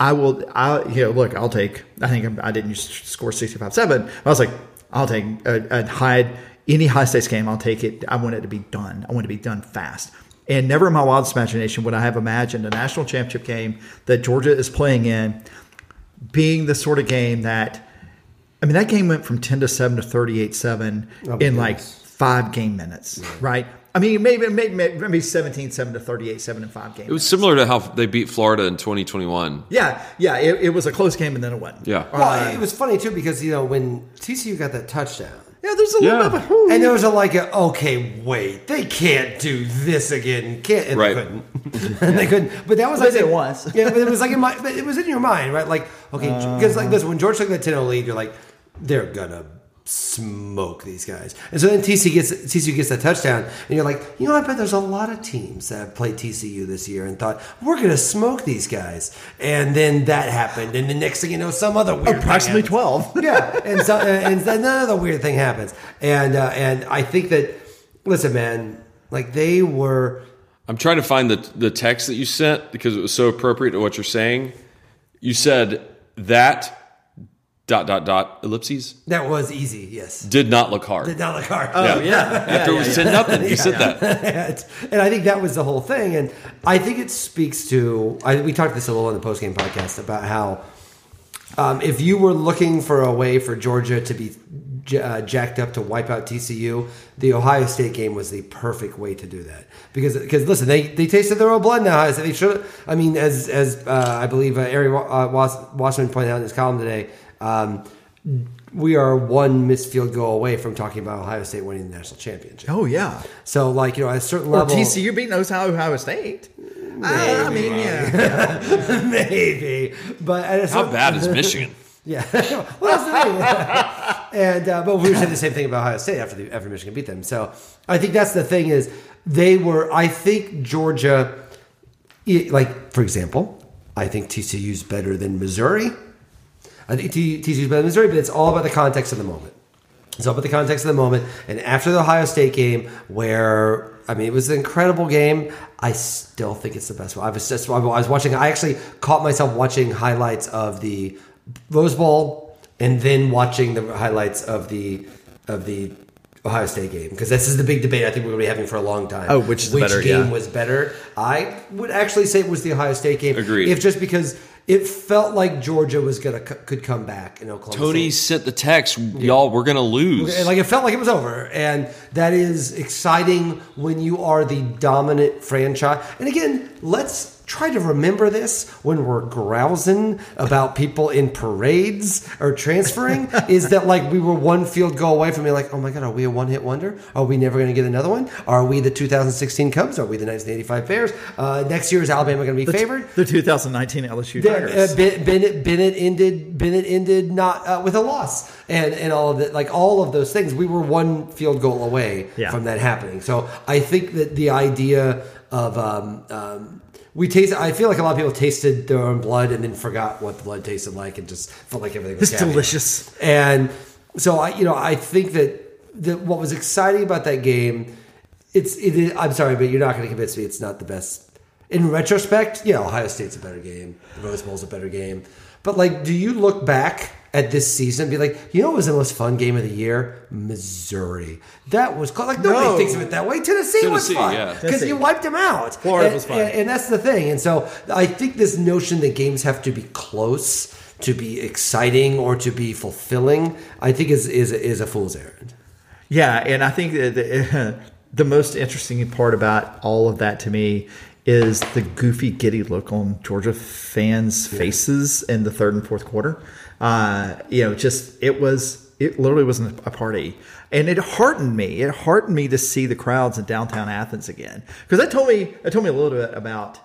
[SPEAKER 1] I will I you know look I'll take I think I didn't score sixty five seven. I was like I'll take a, a high any high stakes game. I'll take it. I want it to be done. I want it to be done fast. And never in my wildest imagination would I have imagined a national championship game that Georgia is playing in being the sort of game that I mean that game went from 10 to 7 to 38 7
[SPEAKER 3] Oh,
[SPEAKER 1] in
[SPEAKER 3] my
[SPEAKER 1] like 5 game minutes, right? I mean maybe maybe maybe 17 7 to 38 7 and 5 game.
[SPEAKER 2] It was similar to how they beat Florida in 2021.
[SPEAKER 1] yeah, yeah, it, it was a close game and then it won.
[SPEAKER 2] Yeah.
[SPEAKER 3] Well, uh, it was funny too because you know when TCU got that touchdown.
[SPEAKER 1] Yeah, there's a
[SPEAKER 2] Yeah.
[SPEAKER 1] little bit of a
[SPEAKER 3] And there was a like, a, okay, wait, they can't do this again, can't? And
[SPEAKER 2] Right.
[SPEAKER 3] they couldn't, and they couldn't. But that was
[SPEAKER 1] But
[SPEAKER 3] like
[SPEAKER 1] it was.
[SPEAKER 3] yeah, but it was like in my, but it was in your mind, right? Like, okay, uh, because like this, when George took that 10-0 lead, you're like, they're gonna smoke these guys. And so then TCU gets TCU gets that touchdown, and you're like, you know, I bet there's a lot of teams that have played TCU this year and thought we're gonna smoke these guys, and then that happened, and the next thing you know, some other weird
[SPEAKER 1] approximately 12.
[SPEAKER 3] yeah, and so and then another weird thing happens, and uh, and I think that listen, man, like they were.
[SPEAKER 2] I'm trying to find the the text that you sent because it was so appropriate to what you're saying. You said that dot dot dot ellipses
[SPEAKER 3] That was easy, yes.
[SPEAKER 2] did not look hard.
[SPEAKER 3] Did not look hard.
[SPEAKER 1] Oh yeah.
[SPEAKER 2] After it was ten nothing, you said that.
[SPEAKER 3] and I think that was the whole thing. And I think it speaks to. I, we talked this a little in the post game podcast about how um, if you were looking for a way for Georgia to be j- uh, jacked up to wipe out TCU, the Ohio State game was the perfect way to do that. Because, because listen, they, they tasted their own blood now. As they should. I mean, as as uh, I believe uh, Ari uh, Was- Wasserman pointed out in his column today. Um, we are one missed field goal away from talking about Ohio State winning the national championship.
[SPEAKER 1] Oh yeah.
[SPEAKER 3] So, like you know, at a certain
[SPEAKER 1] Or
[SPEAKER 3] level,
[SPEAKER 1] TCU beating Ohio, Ohio State. I mean, yeah.
[SPEAKER 3] maybe, but at a
[SPEAKER 2] How bad is Michigan?
[SPEAKER 3] Yeah, well, that's the thing. and uh, but we were saying the same thing about Ohio State after the, after Michigan beat them. So I think that's the thing is they were. I think Georgia, like for example, I think TCU's better than Missouri. I think T- TCU's better than Missouri, but it's all about the context of the moment. It's all about the context of the moment. And after the Ohio State game, where I mean, it was an incredible game. I still think it's the best one. I was just I was watching. I actually caught myself watching highlights of the Rose Bowl and then watching the highlights of the of the Ohio State game because this is the big debate I think we're going to be having for a long time.
[SPEAKER 1] Oh, which is
[SPEAKER 3] which
[SPEAKER 1] better,
[SPEAKER 3] game
[SPEAKER 1] yeah.
[SPEAKER 3] was better? I would actually say it was the Ohio State game.
[SPEAKER 2] Agreed.
[SPEAKER 3] If just because it felt like Georgia was gonna could come back in Oklahoma.
[SPEAKER 2] Tony
[SPEAKER 3] State.
[SPEAKER 2] sent the text, y'all, we're gonna lose.
[SPEAKER 3] Like it felt like it was over, and that is exciting when you are the dominant franchise. And again, let's try to remember this when we're grousing about people in parades or transferring. is that like we were one field goal away from being like, oh my god, are we a one hit wonder? Are we never going to get another one? Are we the 2016 Cubs? Are we the 1985 Bears? Uh, next year is Alabama going to be favored?
[SPEAKER 1] The 2019 LSU Tigers.
[SPEAKER 3] uh, Bennett Bennett ended Bennett ended not uh, with a loss, and and all of that, like all of those things. We were one field goal away
[SPEAKER 1] Yeah.
[SPEAKER 3] from that happening. So I think that the idea of um, um, we taste. I feel like a lot of people tasted their own blood and then forgot what the blood tasted like and just felt like everything was
[SPEAKER 1] It's
[SPEAKER 3] caviar.
[SPEAKER 1] delicious.
[SPEAKER 3] And so I, you know, I think that that what was exciting about that game, it's it is, I'm sorry, but you're not going to convince me it's not the best. In retrospect, yeah, Ohio State's a better game. The Rose Bowl's a better game. But like, do you look back at this season be like, you know, what was the most fun game of the year? Missouri. That was called, like nobody
[SPEAKER 1] No.
[SPEAKER 3] thinks of it that way. Tennessee, was
[SPEAKER 2] Tennessee,
[SPEAKER 3] fun
[SPEAKER 2] yeah.
[SPEAKER 3] because
[SPEAKER 1] Tennessee.
[SPEAKER 3] you wiped them out.
[SPEAKER 1] Florida
[SPEAKER 3] And-
[SPEAKER 1] was fun.
[SPEAKER 3] and- and that's the thing. And so I think this notion that games have to be close to be exciting or to be fulfilling, I think is is is a fool's errand.
[SPEAKER 1] Yeah, and I think that the, the most interesting part about all of that to me is the goofy, giddy look on Georgia fans' faces in the third and fourth quarter. Uh, you know, just it was it literally wasn't a party, and it heartened me. It heartened me to see the crowds in downtown Athens again because that told me that told me a little bit about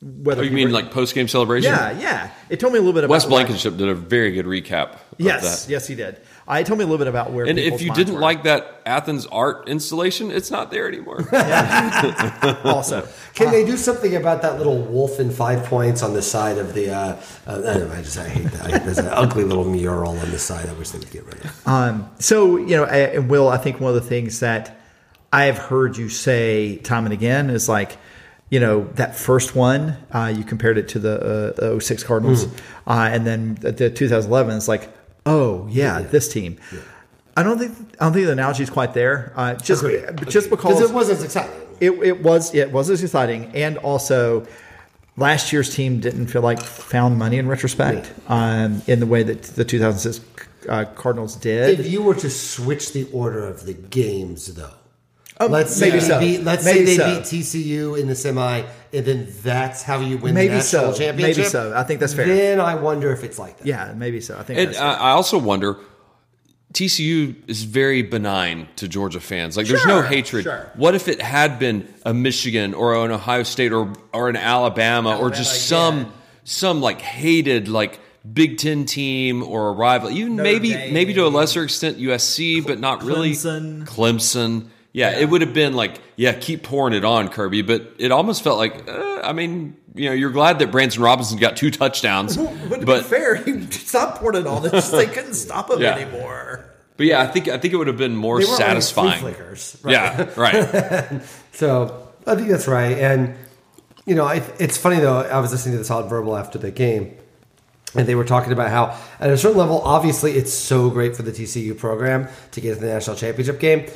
[SPEAKER 1] whether
[SPEAKER 2] Oh, you mean like post game celebration?
[SPEAKER 1] yeah, yeah. It told me a little bit about
[SPEAKER 2] Wes Blankenship did a very good recap. Of
[SPEAKER 1] Yes, yes, he did. I tell me a little bit about where.
[SPEAKER 2] And if you didn't
[SPEAKER 1] were.
[SPEAKER 2] like that Athens art installation, it's not there anymore.
[SPEAKER 1] also.
[SPEAKER 3] Can they do something about that little wolf in five points on the side of the? Uh, uh, I, I just I hate that. There's an ugly little mural on the side. I wish they would get rid of.
[SPEAKER 1] Um, so you know, a- and Will, I think one of the things that I have heard you say time and again is like, you know, that first one uh, you compared it to the uh, 06 Cardinals, uh, and then the- the 2011 is like, oh yeah, this team. I don't think I don't think the analogy is quite there. Uh, just just because
[SPEAKER 3] it wasn't as exciting.
[SPEAKER 1] it, it was it was as exciting, and also last year's team didn't feel like found money in retrospect um, in the way that the 2006 uh, Cardinals did.
[SPEAKER 3] If you were to switch the order of the games, though,
[SPEAKER 1] Oh,
[SPEAKER 3] let's say
[SPEAKER 1] maybe
[SPEAKER 3] they
[SPEAKER 1] so.
[SPEAKER 3] beat, let's
[SPEAKER 1] Maybe
[SPEAKER 3] say they
[SPEAKER 1] so.
[SPEAKER 3] beat TCU in the semi, and then that's how you win
[SPEAKER 1] Maybe
[SPEAKER 3] the national
[SPEAKER 1] so.
[SPEAKER 3] championship.
[SPEAKER 1] Maybe so. I think that's fair.
[SPEAKER 3] Then I wonder if it's like that.
[SPEAKER 1] Yeah, maybe so. I think
[SPEAKER 2] And
[SPEAKER 1] that's
[SPEAKER 2] I, I also wonder, TCU is very benign to Georgia fans. Like, there's no hatred.
[SPEAKER 1] sure.
[SPEAKER 2] What if it had been a Michigan or an Ohio State or or an Alabama, or just
[SPEAKER 1] Alabama,
[SPEAKER 2] some some like hated like Big Ten team or a rival? Even
[SPEAKER 1] Notre
[SPEAKER 2] maybe
[SPEAKER 1] Dame.
[SPEAKER 2] maybe to a lesser extent USC, but not really
[SPEAKER 1] Clemson.
[SPEAKER 2] Clemson. Yeah, it would have been like, yeah, keep pouring it on, Kirby. But it almost felt like, uh, I mean, you know, you're glad that Branson Robinson got two touchdowns,
[SPEAKER 1] But, to
[SPEAKER 2] but
[SPEAKER 1] be fair, he stopped pouring it on. It's just they couldn't stop him
[SPEAKER 2] Yeah.
[SPEAKER 1] anymore.
[SPEAKER 2] But yeah, I think I think it would have been more
[SPEAKER 3] They
[SPEAKER 2] satisfying.
[SPEAKER 3] flea flickers, right?
[SPEAKER 2] Yeah, right.
[SPEAKER 3] So I think that's right. And, you know, I, it's funny, though. I was listening to the Solid Verbal after the game, and they were talking about how, at a certain level, obviously, it's so great for the TCU program to get to the national championship game.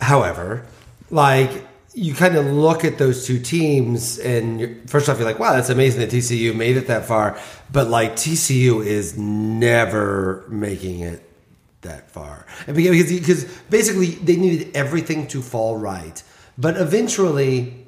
[SPEAKER 3] However, like, you kind of look at those two teams, and first off, you're like, wow, that's amazing that TCU made it that far. But, like, TCU is never making it that far. And because, because basically they needed everything to fall right. But eventually,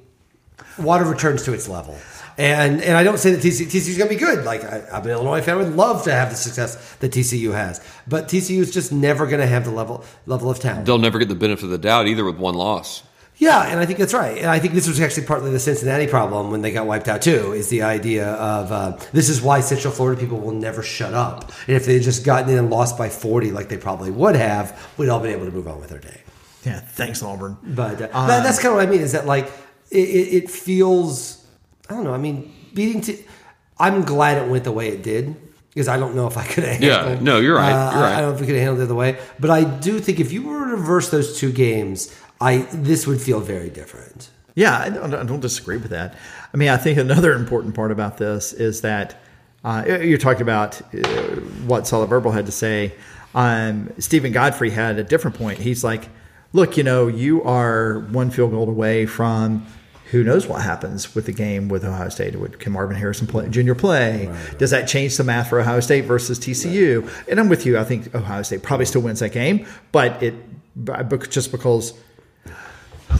[SPEAKER 3] water returns to its level. And and I don't say that TCU, TCU's going to be good. Like I, I'm an Illinois fan, I would love to have the success that TCU has, but TCU is just never going to have the level level of talent.
[SPEAKER 2] They'll never get the benefit of the doubt either with one loss.
[SPEAKER 3] Yeah, and I think that's right. And I think this was actually partly the Cincinnati problem when they got wiped out too. Is the idea of uh, this is why Central Florida people will never shut up. And if they had just gotten in and lost by forty, like they probably would have, we'd all been able to move on with our day.
[SPEAKER 1] Yeah, thanks, Auburn.
[SPEAKER 3] But uh, that, that's kind of what I mean. Is that like it, it, it feels? I don't know. I mean, beating. T- I'm glad it went the way it did because I don't know if I could have.
[SPEAKER 2] Yeah,
[SPEAKER 3] handled,
[SPEAKER 2] no, you're right,
[SPEAKER 3] uh,
[SPEAKER 2] you're
[SPEAKER 3] I-
[SPEAKER 2] right.
[SPEAKER 3] I don't know if we could have handled it the other way. But I do think if you were to reverse those two games, I this would feel very different.
[SPEAKER 1] Yeah, I don't, I don't disagree with that. I mean, I think another important part about this is that uh, you're talking about uh, what Solid Verbal had to say. Um, Steven Godfrey had a different point. He's like, look, you know, you are one field goal away from who knows what happens with the game with Ohio State. Would can Marvin Harrison play, Jr. play? Does that change the math for Ohio State versus TCU? And I'm with you. I think Ohio State probably still wins that game, but it but just because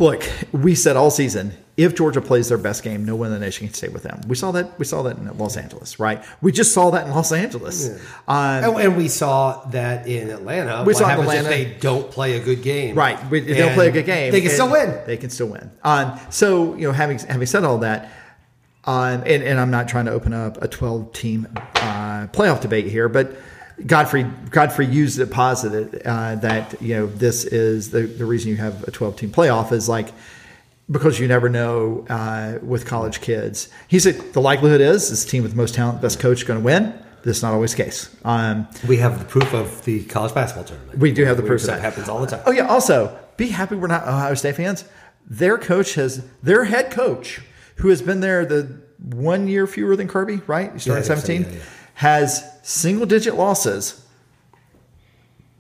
[SPEAKER 1] Look, we said all season if Georgia plays their best game, no one in the nation can stay with them. We saw that. We saw that in Los Angeles, right? We just saw that in Los Angeles. Um,
[SPEAKER 3] And, and we saw that in Atlanta.
[SPEAKER 1] We
[SPEAKER 3] what
[SPEAKER 1] saw
[SPEAKER 3] happens
[SPEAKER 1] Atlanta.
[SPEAKER 3] if they don't play a good game.
[SPEAKER 1] Right. If they don't play a good game.
[SPEAKER 3] They can still win.
[SPEAKER 1] They can still win. Um, so, you know, having having said all that, um, and, and I'm not trying to open up a 12 team uh, playoff debate here, but Godfrey Godfrey used it positive uh, that you know this is the the reason you have a 12 team playoff is like because you never know uh, with college kids. He said the likelihood is this team with the most talent, best coach, going to win. This is not always the case. Um,
[SPEAKER 3] We have the proof of the college basketball tournament.
[SPEAKER 1] we do have the proof
[SPEAKER 3] That
[SPEAKER 1] that.
[SPEAKER 3] happens all the time.
[SPEAKER 1] Oh yeah. Also, be happy we're not Ohio State fans. Their coach has their head coach, who has been there the one year fewer than Kirby, right? He started
[SPEAKER 3] Yeah, think so,
[SPEAKER 1] seventeen,
[SPEAKER 3] yeah, yeah.
[SPEAKER 1] has single digit losses.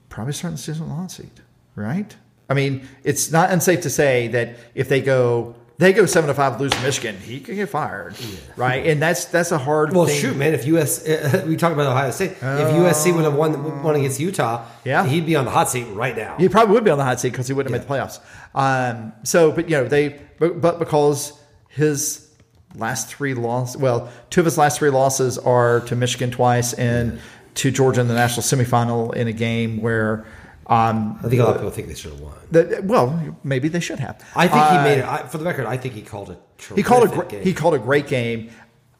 [SPEAKER 1] Probably starting the season hot seat, right? I mean, it's not unsafe to say that if they go they go seven to five, lose Michigan, he could get fired, right? And that's that's a hard.
[SPEAKER 3] Well,
[SPEAKER 1] thing.
[SPEAKER 3] shoot, man! If US, we talk about Ohio State. if USC would have won, won against Utah,
[SPEAKER 1] Yeah.
[SPEAKER 3] he'd be on the hot seat right now.
[SPEAKER 1] He probably would be on the hot seat because he wouldn't have made the playoffs. Um, so, but you know, they but, but because his last three losses, well, two of his last three losses are to Michigan twice and to Georgia in the national semifinal in a game where, um,
[SPEAKER 3] I think a lot of people think they should have won.
[SPEAKER 1] the, well, maybe they should have.
[SPEAKER 3] I think
[SPEAKER 1] Uh,
[SPEAKER 3] he made it. I, for the record, I think he called it.
[SPEAKER 1] He called a great,
[SPEAKER 3] game.
[SPEAKER 1] he called a great game.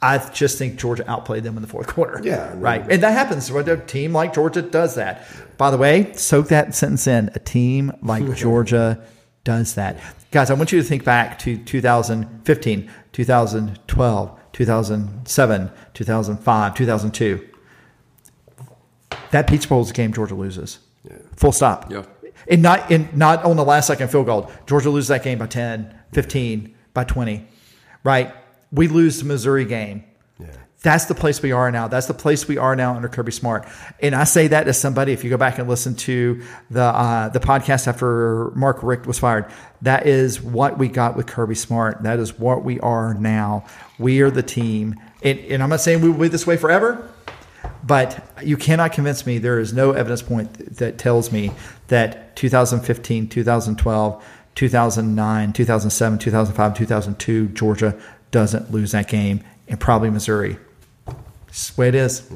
[SPEAKER 1] I just think Georgia outplayed them in the fourth quarter.
[SPEAKER 3] Yeah,
[SPEAKER 1] right, and that happens. When a team like Georgia does that. By the way, soak that sentence in. A team like Georgia does that, guys. I want you to think back to 2015, 2012, 2007, 2005, 2002. That Peach Bowl is a game Georgia loses. Full stop.
[SPEAKER 2] Yeah.
[SPEAKER 1] And not in not on the last second field goal. Georgia loses that game by 10, 15, by 20. Right? We lose the Missouri game. Yeah. That's the place we are now. That's the place we are now under Kirby Smart. And I say that as somebody, if you go back and listen to the uh, the podcast after Mark Richt was fired, that is what we got with Kirby Smart. That is what we are now. We are the team. And, and I'm not saying we will be this way forever, but you cannot convince me there is no evidence point that tells me that 2015, 2012, 2009, 2007, 2005, 2002, Georgia doesn't lose that game, and probably Missouri. It's the way it is.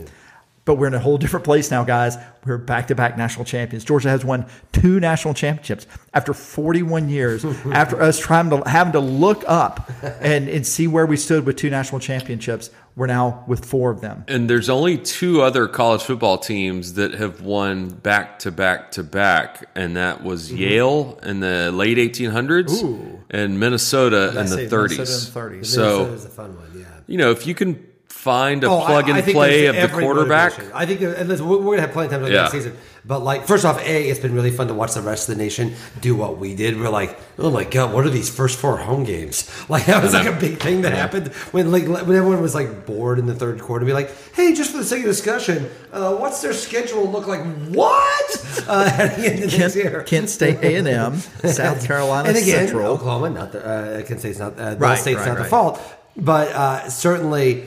[SPEAKER 1] But we're in a whole different place now, guys. We're back to back national champions. Georgia has won two national championships after 41 years, after us trying to having to look up and, and see where we stood with two national championships. We're now with four of them.
[SPEAKER 2] And there's only two other college football teams that have won back to back to back, and that was mm-hmm. Yale in the late 1800s
[SPEAKER 1] Ooh.
[SPEAKER 2] and Minnesota in the 30s.
[SPEAKER 1] Minnesota in the 30s.
[SPEAKER 2] So,
[SPEAKER 3] Minnesota's a fun one. Yeah.
[SPEAKER 2] you know, if you can find a
[SPEAKER 3] Oh,
[SPEAKER 2] plug and play of the quarterback,
[SPEAKER 3] motivation. I think, that- and listen, we're we're gonna have plenty of time to
[SPEAKER 2] Yeah.
[SPEAKER 3] next season. But like, first off, a it's been really fun to watch the rest of the nation do what we did. We're like, oh my god, what are these first four home games? Like that was like a big thing that happened when like when everyone was like bored in the third quarter. Be like, hey, just for the sake of discussion, uh, what's their schedule look like? What uh, at the end of next year?
[SPEAKER 1] Kent, Kent State A and M, South Carolina
[SPEAKER 3] and again,
[SPEAKER 1] Central.
[SPEAKER 3] Oklahoma, not the uh, Kent State's not uh,
[SPEAKER 1] Right,
[SPEAKER 3] right, State's
[SPEAKER 1] right,
[SPEAKER 3] not the fault, but uh, certainly,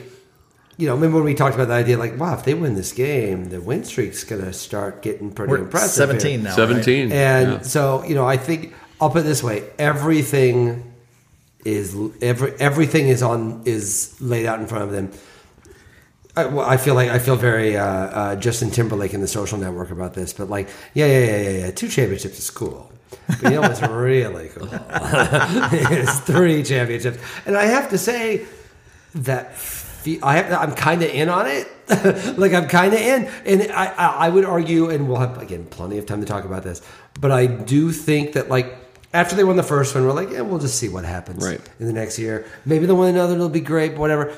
[SPEAKER 3] you know, remember when we talked about the idea, like, wow, if they win this game, the win streak's going to start getting pretty
[SPEAKER 1] We're
[SPEAKER 3] impressive.
[SPEAKER 1] 17
[SPEAKER 3] here.
[SPEAKER 1] now. right?
[SPEAKER 2] 17.
[SPEAKER 3] and
[SPEAKER 2] yeah.
[SPEAKER 3] so you know, I think I'll put it this way: everything is every everything is on is laid out in front of them. I, well, I feel like I feel very uh, uh, Justin Timberlake in the Social Network about this, but like, yeah, yeah, yeah, yeah, yeah. Two championships is cool. But you know what's really cool? it's three championships, and I have to say that fe- I have, I'm kind of in on it. like I'm kind of in, and I, I I would argue, and we'll have again plenty of time to talk about this, but I do think that like after they won the first one, we're like, yeah, we'll just see what happens
[SPEAKER 2] Right.
[SPEAKER 3] in the next year. Maybe they'll win another, it'll be great, but whatever.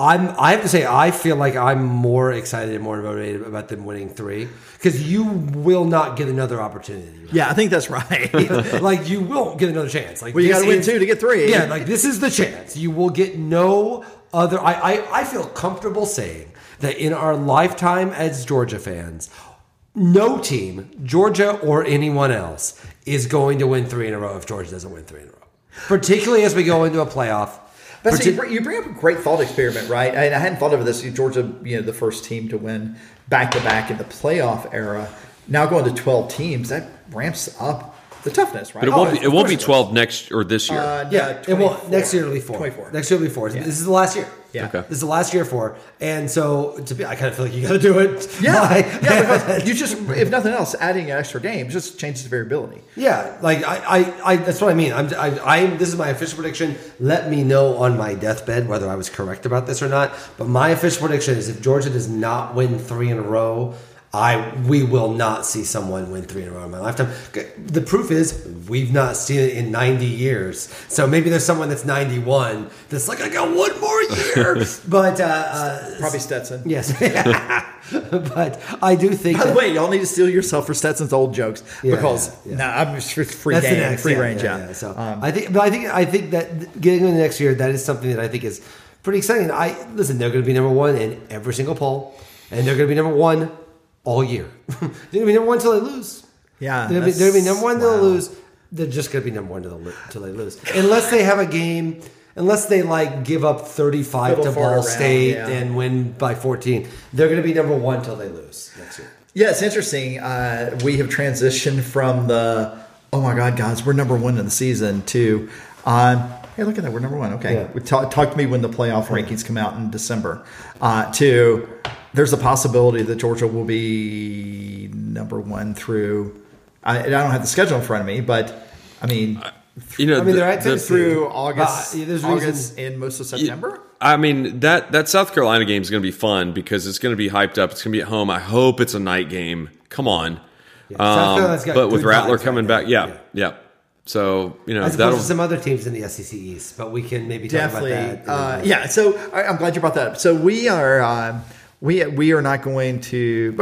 [SPEAKER 3] I'm. I have to say, I feel like I'm more excited and more motivated about them winning three because you will not get another opportunity.
[SPEAKER 1] Yeah, I think that's right.
[SPEAKER 3] like you won't get another chance. Like
[SPEAKER 1] Well, you gotta win two to get three.
[SPEAKER 3] Yeah, like this is the chance. You will get no other. I, I I feel comfortable saying that in our lifetime as Georgia fans, no team, Georgia or anyone else, is going to win three in a row if Georgia doesn't win three in a row. Particularly as we go into a playoff.
[SPEAKER 1] But
[SPEAKER 3] Partic-
[SPEAKER 1] you bring- you bring up a great thought experiment, right? I, mean, I hadn't thought of this. Georgia, you know, the first team to win back to back in the playoff era. Now going to twelve teams, that ramps up the toughness, right?
[SPEAKER 2] But it won't
[SPEAKER 3] Oh,
[SPEAKER 2] be it won't be twelve next or this year.
[SPEAKER 1] Uh,
[SPEAKER 3] yeah,
[SPEAKER 1] no,
[SPEAKER 3] it will next year it'll be four.
[SPEAKER 1] 24.
[SPEAKER 3] Next year it'll be four.
[SPEAKER 1] Yeah.
[SPEAKER 3] This is the last year.
[SPEAKER 1] Yeah.
[SPEAKER 2] Okay.
[SPEAKER 3] This is the last year for, and so to be, I kind of feel like you got to do it.
[SPEAKER 1] Yeah,
[SPEAKER 3] Like-
[SPEAKER 1] yeah. Because you just, if nothing else, adding an extra game just changes the variability.
[SPEAKER 3] Yeah, like I, I, I that's what I mean. I'm, I, I, this is my official prediction. Let me know on my deathbed whether I was correct about this or not. But my official prediction is if Georgia does not win three in a row, I we will not see someone win three in a row in my lifetime. The proof is we've not seen it in 90 years. So maybe there's someone that's 91 that's like I got one more year. but uh, uh,
[SPEAKER 1] Probably Stetson.
[SPEAKER 3] yes, but I do think.
[SPEAKER 1] By the way, y'all need to steal yourself for Stetson's old jokes
[SPEAKER 3] Yeah,
[SPEAKER 1] because
[SPEAKER 3] yeah, yeah.
[SPEAKER 1] nah, I'm just free, free
[SPEAKER 3] That's
[SPEAKER 1] game,
[SPEAKER 3] next,
[SPEAKER 1] free
[SPEAKER 3] yeah,
[SPEAKER 1] range.
[SPEAKER 3] yeah,
[SPEAKER 1] Yeah,
[SPEAKER 3] yeah. So
[SPEAKER 1] Um,
[SPEAKER 3] I think, but I think, I think that getting into next year, that is something that I think is pretty exciting. I listen, they're going to be number one in every single poll, and they're going to be number one all year. they're going to be number one until they lose.
[SPEAKER 1] Yeah,
[SPEAKER 3] they're going to be, they're gonna be number one until they lose. They're just going to be number one until they, till they lose, unless they have a game. Unless they like give up thirty-five to Ball
[SPEAKER 1] around,
[SPEAKER 3] State
[SPEAKER 1] yeah.
[SPEAKER 3] and win by fourteen, they're going to be number one until they lose next year.
[SPEAKER 1] Yeah, it's interesting. Uh, we have transitioned from the oh my god, guys, we're number one in the season to um, hey, look at that, we're number one. Okay,
[SPEAKER 3] Yeah.
[SPEAKER 1] talk, talk to me when the playoff rankings come out in December. Uh, to there's a possibility that Georgia will be number one through. I, I don't have the schedule in front of me, but I mean.
[SPEAKER 2] you know,
[SPEAKER 3] I mean,
[SPEAKER 2] the-
[SPEAKER 3] they're at
[SPEAKER 2] the-
[SPEAKER 1] Through August,
[SPEAKER 3] But, yeah, there's
[SPEAKER 1] August
[SPEAKER 3] reasons-
[SPEAKER 1] and most of September.
[SPEAKER 2] I mean that that South Carolina game is going to be fun because it's going to be hyped up. It's going to be at home. I hope it's a night game. Come on,
[SPEAKER 3] South
[SPEAKER 2] um,
[SPEAKER 3] Carolina's got
[SPEAKER 2] but with Rattler coming
[SPEAKER 3] right
[SPEAKER 2] back,
[SPEAKER 3] now.
[SPEAKER 2] yeah, yeah, So you know
[SPEAKER 3] As
[SPEAKER 2] that'll
[SPEAKER 3] opposed to some other teams in the SEC East, but we can maybe talk
[SPEAKER 1] Definitely,
[SPEAKER 3] about that.
[SPEAKER 1] uh, yeah. So I, I'm glad you brought that up. So we are. Um, we, we are not going to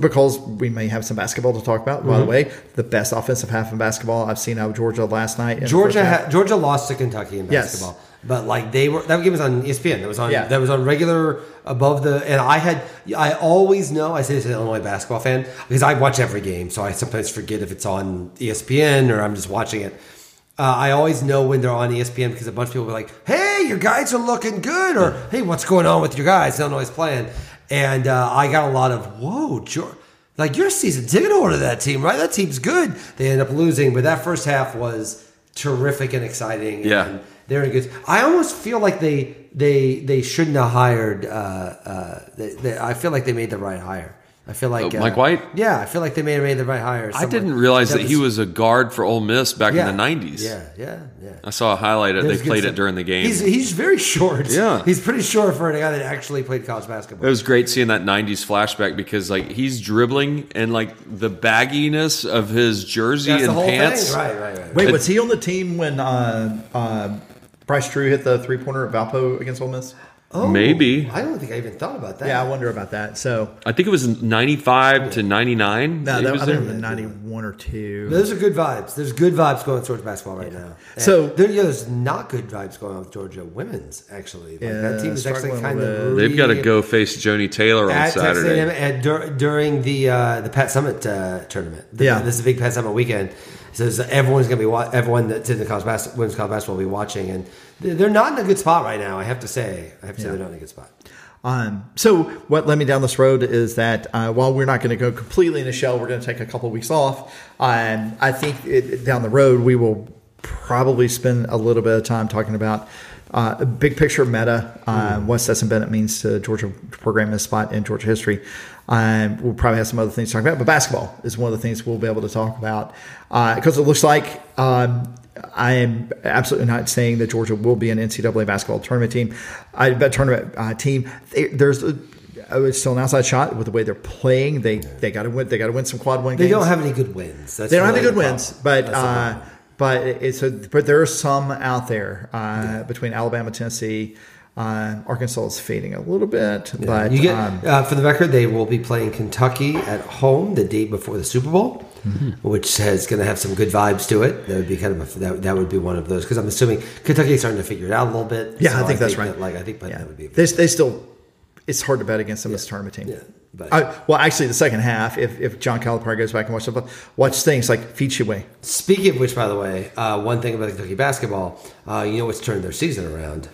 [SPEAKER 1] because we may have some basketball to talk about. By
[SPEAKER 3] Mm-hmm.
[SPEAKER 1] the way, the best offensive half in basketball I've seen out of Georgia last night.
[SPEAKER 3] Georgia ha- Georgia lost to Kentucky in
[SPEAKER 1] Yes.
[SPEAKER 3] basketball, but like they were that game was on ESPN. That was on
[SPEAKER 1] Yeah.
[SPEAKER 3] that was on regular above the. And I had I always know I say this as an Illinois basketball fan because I watch every game, so I sometimes forget if it's on ESPN or I'm just watching it. Uh, I always know when they're on ESPN because a bunch of people will be like, "Hey, your guys are looking good," or "Hey, what's going on with your guys?" Illinois playing, and uh, I got a lot of "Whoa, Georgia." Like you're a season ticket holder to that team, right? That team's good. They end up losing, but that first half was terrific and exciting.
[SPEAKER 2] Yeah.
[SPEAKER 3] and they're in good. I almost feel like they they they shouldn't have hired. Uh, uh, they, they, I feel like they made the right hire. I feel like
[SPEAKER 2] Oh, Mike
[SPEAKER 3] uh,
[SPEAKER 2] White?
[SPEAKER 3] Yeah, I feel like they may have made the right hire.
[SPEAKER 2] I didn't realize that he
[SPEAKER 3] was-
[SPEAKER 2] was a guard for Ole Miss back
[SPEAKER 3] yeah,
[SPEAKER 2] in the '90s.
[SPEAKER 3] Yeah, yeah, yeah.
[SPEAKER 2] I saw a highlight. of They played
[SPEAKER 3] stuff.
[SPEAKER 2] it during the game.
[SPEAKER 3] He's he's very short.
[SPEAKER 2] Yeah.
[SPEAKER 3] he's pretty short for a guy that actually played college basketball.
[SPEAKER 2] It was great seeing that '90s flashback because like he's dribbling and like the bagginess of his jersey
[SPEAKER 3] That's the
[SPEAKER 2] and
[SPEAKER 3] whole
[SPEAKER 2] pants.
[SPEAKER 3] thing. Right, right, right.
[SPEAKER 1] Wait, was he on the team when uh, uh, Bryce Drew hit the three pointer at Valpo against Ole Miss?
[SPEAKER 3] Oh,
[SPEAKER 2] Maybe.
[SPEAKER 3] I don't think I even thought about that.
[SPEAKER 1] Yeah, I wonder about that. So
[SPEAKER 2] I think it was '95 to '99.
[SPEAKER 1] no, that,
[SPEAKER 2] was
[SPEAKER 1] I
[SPEAKER 2] there.
[SPEAKER 1] think it was ninety one or two.
[SPEAKER 3] Those are good vibes. There's good vibes going on Georgia basketball right now. And
[SPEAKER 1] So-
[SPEAKER 3] there, yeah, there's not good vibes going on with Georgia women's. Actually, like, that
[SPEAKER 1] Yeah,
[SPEAKER 3] team is actually kind of.
[SPEAKER 2] They've got to go face Joni Taylor on
[SPEAKER 3] at
[SPEAKER 2] Saturday.
[SPEAKER 3] A&M at, dur- during the uh, the Pat Summitt uh, tournament. The-
[SPEAKER 1] Yeah.
[SPEAKER 3] this is a big Pat Summitt weekend. So everyone's going to be wa- everyone that's in the college bas- women's college basketball will be watching, and they're not in a good spot right now. I have to say, I have to say
[SPEAKER 1] Yeah.
[SPEAKER 3] they're not in a good spot.
[SPEAKER 1] Um, so what led me down this road is that uh, while we're not going to go completely in the shell, we're going to take a couple of weeks off. Um, I think it, down the road we will probably spend a little bit of time talking about uh, a big picture meta, uh, what Stetson Bennett means to Georgia program this spot in Georgia history. Um, we'll probably have some other things to talk about, but basketball is one of the things we'll be able to talk about because it looks like um, I am absolutely not saying that Georgia will be an NCAA basketball tournament team. I bet tournament uh, team. They, there's a, it's still an outside shot with the way they're playing. They they got to win. They got to win some quad win
[SPEAKER 3] They
[SPEAKER 1] games.
[SPEAKER 3] don't have any good wins. That's
[SPEAKER 1] They don't have any good wins, but uh, but it's a, but there are some out there uh, between Alabama, Tennessee, uh, Arkansas is fading a little bit, but
[SPEAKER 3] you get
[SPEAKER 1] um,
[SPEAKER 3] uh, for the record, they will be playing Kentucky at home the day before the Super Bowl,
[SPEAKER 1] Mm-hmm.
[SPEAKER 3] which is going to have some good vibes to it. That would be kind of a, that, that would be one of those because I'm assuming Kentucky is starting to figure it out a little bit.
[SPEAKER 1] yeah,
[SPEAKER 3] So
[SPEAKER 1] I think that's right.
[SPEAKER 3] that, like I think, but
[SPEAKER 1] yeah.
[SPEAKER 3] that would be.
[SPEAKER 1] they, they still. It's hard to bet against them as a tournament team.
[SPEAKER 3] Yeah, but-
[SPEAKER 1] I, well, actually, the second half, if, if John Calipari goes back and watches watch things like Feature
[SPEAKER 3] Speaking of which, by the way, uh, one thing about Kentucky basketball, uh, you know what's turned their season around?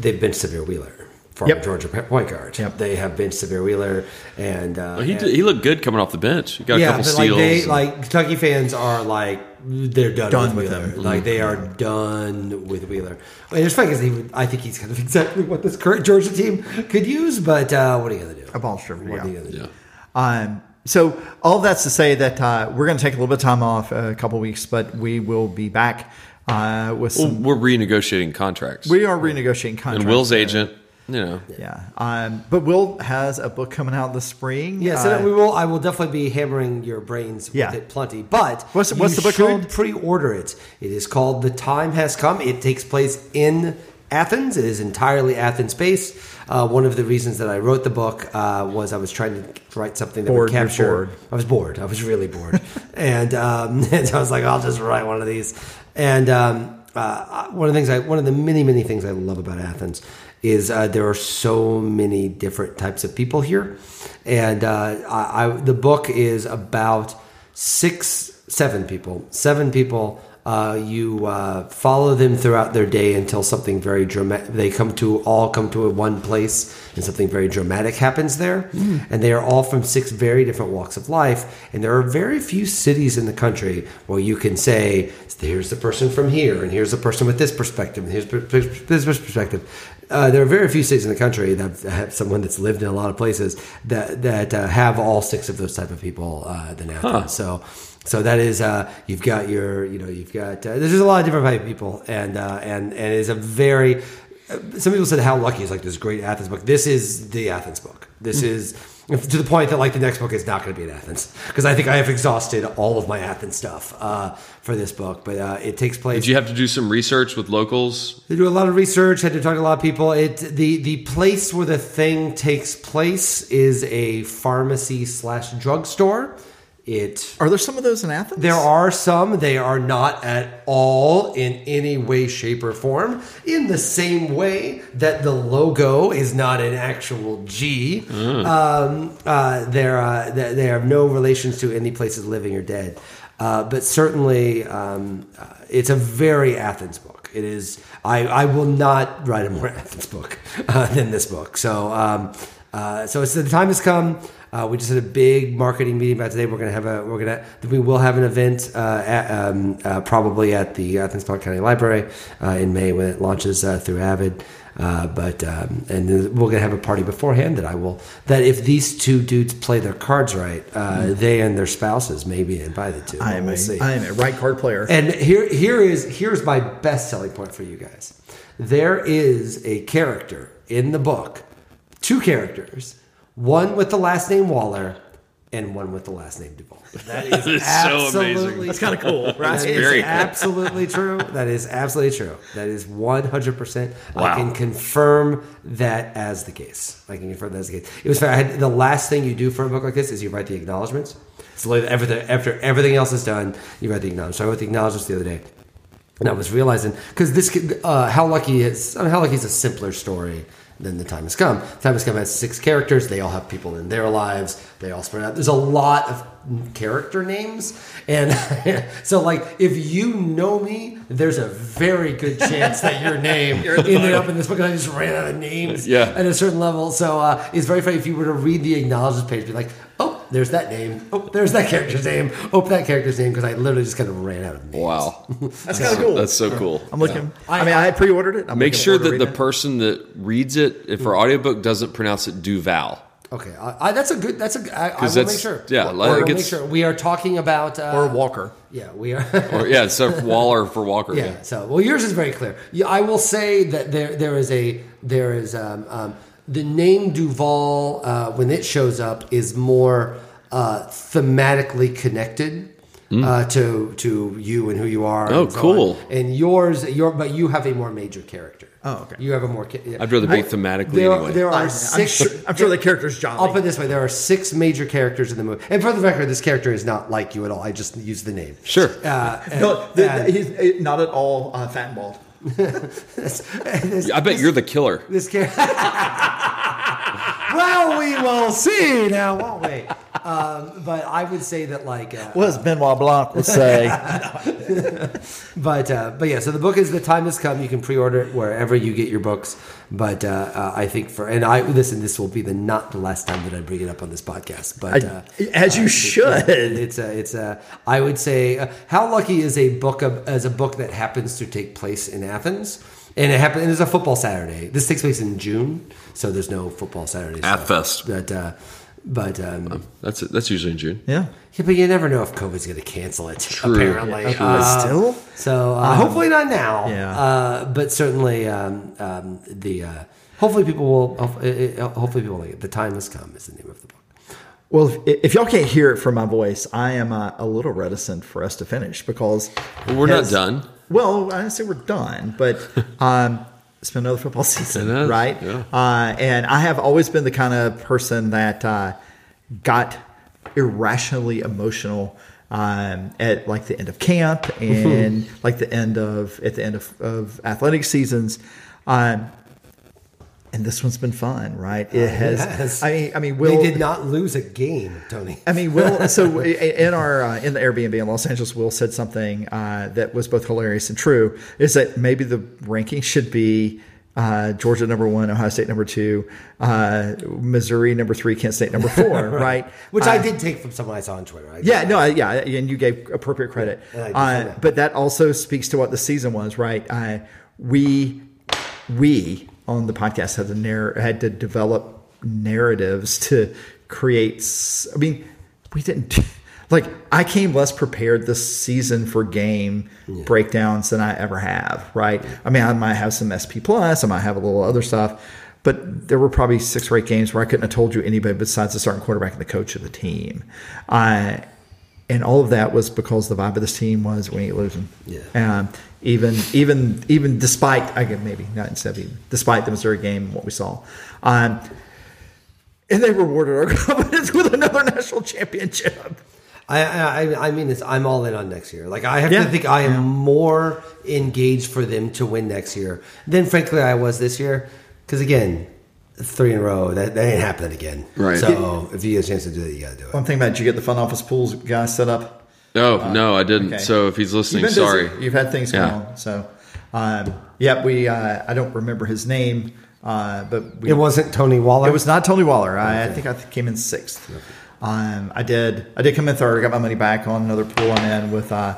[SPEAKER 3] They've benched Sahvir Wheeler, former
[SPEAKER 1] Yep.
[SPEAKER 3] Georgia point guard.
[SPEAKER 1] Yep.
[SPEAKER 3] They have benched Sahvir Wheeler, and uh,
[SPEAKER 2] Well, he
[SPEAKER 3] and-
[SPEAKER 2] did, he looked good coming off the bench. He got a couple
[SPEAKER 3] but like
[SPEAKER 2] steals.
[SPEAKER 3] they
[SPEAKER 2] and-
[SPEAKER 3] like Kentucky fans are like they're done,
[SPEAKER 1] Done
[SPEAKER 3] with
[SPEAKER 1] with
[SPEAKER 3] Wheeler.
[SPEAKER 1] him.
[SPEAKER 3] Like they are done with Wheeler. And it's funny because he I think he's kind of exactly what this current Georgia team could use. But uh, what are you gonna do?
[SPEAKER 1] A ball stripper,
[SPEAKER 3] What
[SPEAKER 1] yeah.
[SPEAKER 3] are you gonna do?
[SPEAKER 2] yeah.
[SPEAKER 1] Um, so all that's to say that uh, we're going to take a little bit of time off, uh, a couple weeks, but we will be back uh, with
[SPEAKER 2] Well, we're renegotiating contracts.
[SPEAKER 1] we are renegotiating contracts.
[SPEAKER 2] and Will's agent, you know,
[SPEAKER 1] Yeah, um, but Will has a book coming out this spring.
[SPEAKER 3] Yeah, so
[SPEAKER 1] Uh,
[SPEAKER 3] we will. I will definitely be hammering your brains
[SPEAKER 1] Yeah.
[SPEAKER 3] with it plenty. But
[SPEAKER 1] What's- what's
[SPEAKER 3] you
[SPEAKER 1] the book
[SPEAKER 3] should
[SPEAKER 1] called?
[SPEAKER 3] pre-order it. It is called "The Time Has Come." It takes place in Athens. It is entirely Athens based. Uh, one of the reasons that I wrote the book uh, was I was trying to write something that
[SPEAKER 1] Bored,
[SPEAKER 3] would capture.
[SPEAKER 1] bored.
[SPEAKER 3] I was bored. I was really bored, and, um, and so I was like, I'll just write one of these. And um, uh, one of the things, I, one of the many, many things I love about Athens is uh, there are so many different types of people here, and uh, I, I, the book is about six, seven people, seven people. Uh, you uh, follow them throughout their day until something very dramatic. They come to all come to a one place, and something very dramatic happens there. And they are all from six very different walks of life. And there are very few cities in the country where you can say, "Here's the person from here, and here's the person with this perspective, and here's per- per- this perspective." Uh, there are very few cities in the country that have someone that's lived in a lot of places that that uh, have all six of those type of people uh, than Athens. So. So that is uh, you've got your you know you've got uh, there's just a lot of different type of people and uh, and and it's a very uh, some people said how lucky is like this great Athens book. This is the Athens book. This is to the point that like the next book is not going to be in Athens because I think I have exhausted all of my Athens stuff uh, for this book. But uh, it takes place.
[SPEAKER 2] did you have to do some research with locals?
[SPEAKER 3] They do a lot of research. Had to talk to a lot of people. It the the place where the thing takes place is a pharmacy slash drugstore. It
[SPEAKER 1] are there some of those in Athens?
[SPEAKER 3] there are some. They are not at all in any way, shape, or form. In the same way that the logo is not an actual G. Um, uh, they're, uh, they they have no relations to any places living or dead. Uh, but certainly, um, uh, it's a very Athens book. It is. I, I will not write a more Athens book uh, than this book. So, um, uh, so it's the time has come. Uh, we just had a big marketing meeting about today. We're gonna have a we're gonna we will have an event uh, at, um, uh, probably at the Athens Clarke County Library uh, in May when it launches uh, through Avid. Uh, but um, and we're gonna have a party beforehand that I will that if these two dudes play their cards right, uh, they and their spouses may be invited to.
[SPEAKER 1] I am,
[SPEAKER 3] we'll
[SPEAKER 1] a,
[SPEAKER 3] see.
[SPEAKER 1] I am a right card player.
[SPEAKER 3] And here, here is here's my best selling point for you guys. There is a character in the book, two characters, one with the last name Waller, and one with the last name Duvall. That is,
[SPEAKER 2] That is so amazing.
[SPEAKER 3] absolutely
[SPEAKER 1] That's kind of cool, right?
[SPEAKER 3] That is
[SPEAKER 2] very cool.
[SPEAKER 3] absolutely true. That is absolutely true. That is one hundred percent. I can confirm that as the case. I can confirm that as the case. It was fair. I had, the last thing you do for a book like this is you write the acknowledgments. So like everything after everything else is done, you write the acknowledgments. So I wrote the acknowledgments the other day. And I was realizing because this, could- uh, how lucky is I mean, how lucky is a simpler story than the time has come. Time has come has six characters. They all have people in their lives. They all spread out. There's a lot of character names, and so like if you know me, there's a very good chance that your name ended up in this book. And I just ran out of names
[SPEAKER 2] Yeah.
[SPEAKER 3] at a certain level. So uh, it's very funny if you were to read the acknowledgments page, be like. There's that name. Oh, there's that character's name. Oh, that character's name because I literally just kind of ran out of names.
[SPEAKER 2] Wow,
[SPEAKER 1] That's kind of cool.
[SPEAKER 2] that's so cool.
[SPEAKER 1] I'm looking. I mean, I had pre-ordered it. I'm
[SPEAKER 2] Make sure that the
[SPEAKER 1] it.
[SPEAKER 2] person that reads it, if our audiobook doesn't pronounce it Duval,
[SPEAKER 3] Okay, I, I, that's a good. That's a. I, I will
[SPEAKER 2] 'Cause
[SPEAKER 3] make
[SPEAKER 2] that's-
[SPEAKER 3] sure.
[SPEAKER 2] yeah,
[SPEAKER 3] We'll-
[SPEAKER 2] like,
[SPEAKER 3] make
[SPEAKER 2] it's-
[SPEAKER 3] sure. We are talking about uh,
[SPEAKER 1] or Walker.
[SPEAKER 3] Yeah, we are.
[SPEAKER 2] or yeah, so Waller for Walker.
[SPEAKER 3] Yeah. So, well, yours is very clear. Yeah, I will say that there there is a there is um, um, the name Duval uh, when it shows up is more uh, thematically connected. Uh, to to you and who you are.
[SPEAKER 2] Oh,
[SPEAKER 3] and so
[SPEAKER 2] cool.
[SPEAKER 3] on. And yours, your but you have a more major character.
[SPEAKER 1] Oh, okay.
[SPEAKER 3] You have a more. yeah.
[SPEAKER 2] I'd rather be thematically
[SPEAKER 3] There,
[SPEAKER 2] anyway.
[SPEAKER 3] there are
[SPEAKER 1] I'm
[SPEAKER 3] six.
[SPEAKER 1] sure, I'm sure the character's jolly.
[SPEAKER 3] I'll put it this way: there are six major characters in the movie, and for the record, this character is not like you at all. I just use the name.
[SPEAKER 2] Sure.
[SPEAKER 3] Uh, and-
[SPEAKER 1] no, the,
[SPEAKER 3] and
[SPEAKER 1] the, he's uh, not at all uh, fat and bald.
[SPEAKER 3] This, this,
[SPEAKER 2] I bet you're the killer.
[SPEAKER 3] this character. well, we will see now, won't we? Um, but I would say that, like, uh,
[SPEAKER 1] What does Benoit Blanc would say?
[SPEAKER 3] but uh, but yeah. So the book is "The Time Has Come." You can pre-order it wherever you get your books. But uh, uh, I think for and I listen. This will be the not the last time that I bring it up on this podcast. But
[SPEAKER 1] I-
[SPEAKER 3] uh,
[SPEAKER 1] as you
[SPEAKER 3] uh,
[SPEAKER 1] should.
[SPEAKER 3] It's a it's a. I would say, uh, how lucky is a book of, as a book that happens to take place in Athens. And it happened. It is a football Saturday. This takes place in June, so there's no football Saturday. stuff.
[SPEAKER 2] Athfest.
[SPEAKER 3] But uh, but um,
[SPEAKER 2] That's. That's usually in June.
[SPEAKER 1] yeah.
[SPEAKER 3] yeah, but you never know if COVID's going to cancel it.
[SPEAKER 2] True.
[SPEAKER 3] Apparently,
[SPEAKER 1] Yeah,
[SPEAKER 3] Uh,
[SPEAKER 1] still?
[SPEAKER 3] So uh, hopefully not now.
[SPEAKER 1] yeah.
[SPEAKER 3] Uh, but certainly um, um, the uh, hopefully people will hopefully, hopefully people like it. The time has come is the name of the book.
[SPEAKER 1] Well, if, if y'all can't hear it from my voice, I am uh, a little reticent for us to finish because
[SPEAKER 2] Well, we're not done.
[SPEAKER 1] Well, I didn't say we're done, but um, it's been another football season, right?
[SPEAKER 2] yeah.
[SPEAKER 1] Uh, and I have always been the kind of person that uh, got irrationally emotional um, at like the end of camp and like the end of at the end of, of athletic seasons. Um, and this one's been fun, right? It has.
[SPEAKER 3] yes.
[SPEAKER 1] I mean, I mean, Will
[SPEAKER 3] they did not lose a game, Tony.
[SPEAKER 1] I mean, Will. So in our uh, in the Airbnb in Los Angeles, Will said something uh, that was both hilarious and true. Is that maybe the ranking should be uh, Georgia number one, Ohio State number two, uh, Missouri number three, Kent State number four, right?
[SPEAKER 3] Which I
[SPEAKER 1] Uh,
[SPEAKER 3] did take from someone I saw on Twitter. I
[SPEAKER 1] yeah, no, I- yeah, and you gave appropriate credit.
[SPEAKER 3] Yeah,
[SPEAKER 1] uh,
[SPEAKER 3] that.
[SPEAKER 1] but that also speaks to what the season was, right? Uh, we we on the podcast had to narr- had to develop narratives to create. I mean, we didn't like. I came less prepared this season for game breakdowns than I ever have. Right? I mean, I might have some SP plus. I might have a little other stuff. But there were probably six or eight games where I couldn't have told you anybody besides the starting quarterback and the coach of the team. Uh, and all of that was because the vibe of this team was we ain't losing.
[SPEAKER 3] Yeah.
[SPEAKER 1] Um, even even even despite I guess maybe not instead of even despite the Missouri game and what we saw, um, and they rewarded our confidence with another national championship.
[SPEAKER 3] I, I I mean this. I'm all in on next year. Like I have
[SPEAKER 1] Yeah.
[SPEAKER 3] to think I am more engaged for them to win next year than frankly I was this year. Because again, three in a row that, that ain't happening again.
[SPEAKER 2] Right.
[SPEAKER 3] So if you get a chance to do it, you got to do it.
[SPEAKER 1] One thing about did you get the front office pools guy set up.
[SPEAKER 2] No, no, I didn't.
[SPEAKER 1] okay.
[SPEAKER 2] So if he's
[SPEAKER 1] You've
[SPEAKER 2] listening,
[SPEAKER 1] busy.
[SPEAKER 2] sorry.
[SPEAKER 1] You've had things going
[SPEAKER 2] Yeah.
[SPEAKER 1] on. So, um, yeah, we. Uh, I don't remember his name, uh, but we,
[SPEAKER 3] It wasn't Tony Waller.
[SPEAKER 1] It was not Tony Waller. I, I think I came in sixth. Um, I did. I did come in third. I got my money back on another pool I'm in with uh,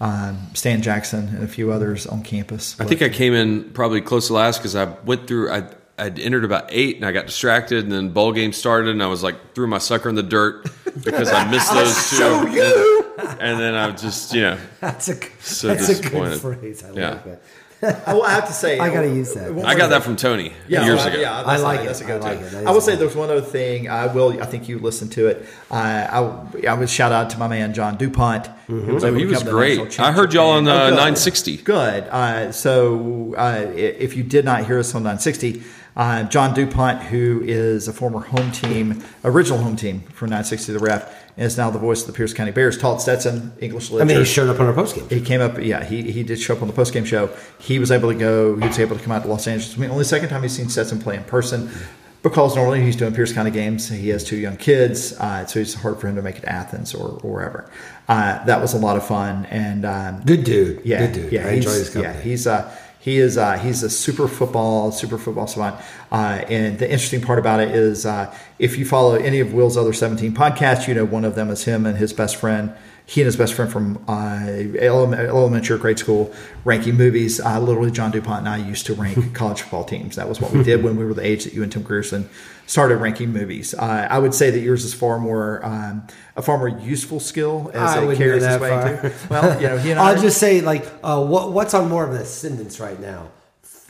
[SPEAKER 1] um, Stan Jackson and a few others on campus.
[SPEAKER 2] I think I came in probably close to last because I went through. I I'd entered about eight and I got distracted, and then bowl game started, and I was like threw my sucker in the dirt because I missed those two.
[SPEAKER 1] so you.
[SPEAKER 2] And then I'm just you know
[SPEAKER 3] That's a
[SPEAKER 2] So
[SPEAKER 3] that's a good
[SPEAKER 2] disappointed.
[SPEAKER 3] phrase. I
[SPEAKER 2] Yeah.
[SPEAKER 3] like that.
[SPEAKER 1] I will have to say.
[SPEAKER 3] I gotta use that.
[SPEAKER 2] I got that from Tony
[SPEAKER 1] Yeah,
[SPEAKER 2] years
[SPEAKER 1] well,
[SPEAKER 2] ago.
[SPEAKER 1] Yeah,
[SPEAKER 3] I like
[SPEAKER 1] a-
[SPEAKER 3] it.
[SPEAKER 1] That's a
[SPEAKER 3] I
[SPEAKER 1] go-to.
[SPEAKER 3] like it.
[SPEAKER 1] I will say there's one other thing. I will. I think you listened to it. Uh, I I would shout out to my man John Dupont. who was
[SPEAKER 2] Oh, he was
[SPEAKER 1] come to the
[SPEAKER 2] great. I heard y'all on,
[SPEAKER 1] championship
[SPEAKER 2] uh.
[SPEAKER 1] Oh, good.
[SPEAKER 2] 960.
[SPEAKER 1] Good. Uh, so uh, if you did not hear us on 960, uh, John Dupont, who is a former home team, original home team from 960 The Ref, and is now the voice of the Pierce County Bears, taught Stetson English literature.
[SPEAKER 3] I mean, he showed up on our post game.
[SPEAKER 1] He came up, yeah. He, he did show up on the post game show. He was able to go. He was able to come out to Los Angeles. I mean, only second time he's seen Stetson play in person, because normally he's doing Pierce County games. He has two young kids, uh, so it's hard for him to make it to Athens or, or wherever. Uh, that was a lot of fun, and um,
[SPEAKER 3] Good dude.
[SPEAKER 1] yeah,
[SPEAKER 3] Good dude.
[SPEAKER 1] yeah,
[SPEAKER 3] I enjoy
[SPEAKER 1] he's-
[SPEAKER 3] his company.
[SPEAKER 1] Yeah, he's uh, He is uh, he's a super football super football savant, uh, and the interesting part about it is uh, if you follow any of Will's other seventeen podcasts, you know one of them is him and his best friend. He and his best friend from uh, elementary, or grade school ranking movies. Uh, literally, John Dupont and I used to rank college football teams. That was what we did when we were the age that you and Tim Grierson started ranking movies. Uh, I would say that yours is far more um, a far more useful skill as
[SPEAKER 3] I
[SPEAKER 1] it carries its way into. Well, you know, he and
[SPEAKER 3] I'll
[SPEAKER 1] are-
[SPEAKER 3] just say, like, uh, what what's on more of an ascendance right now?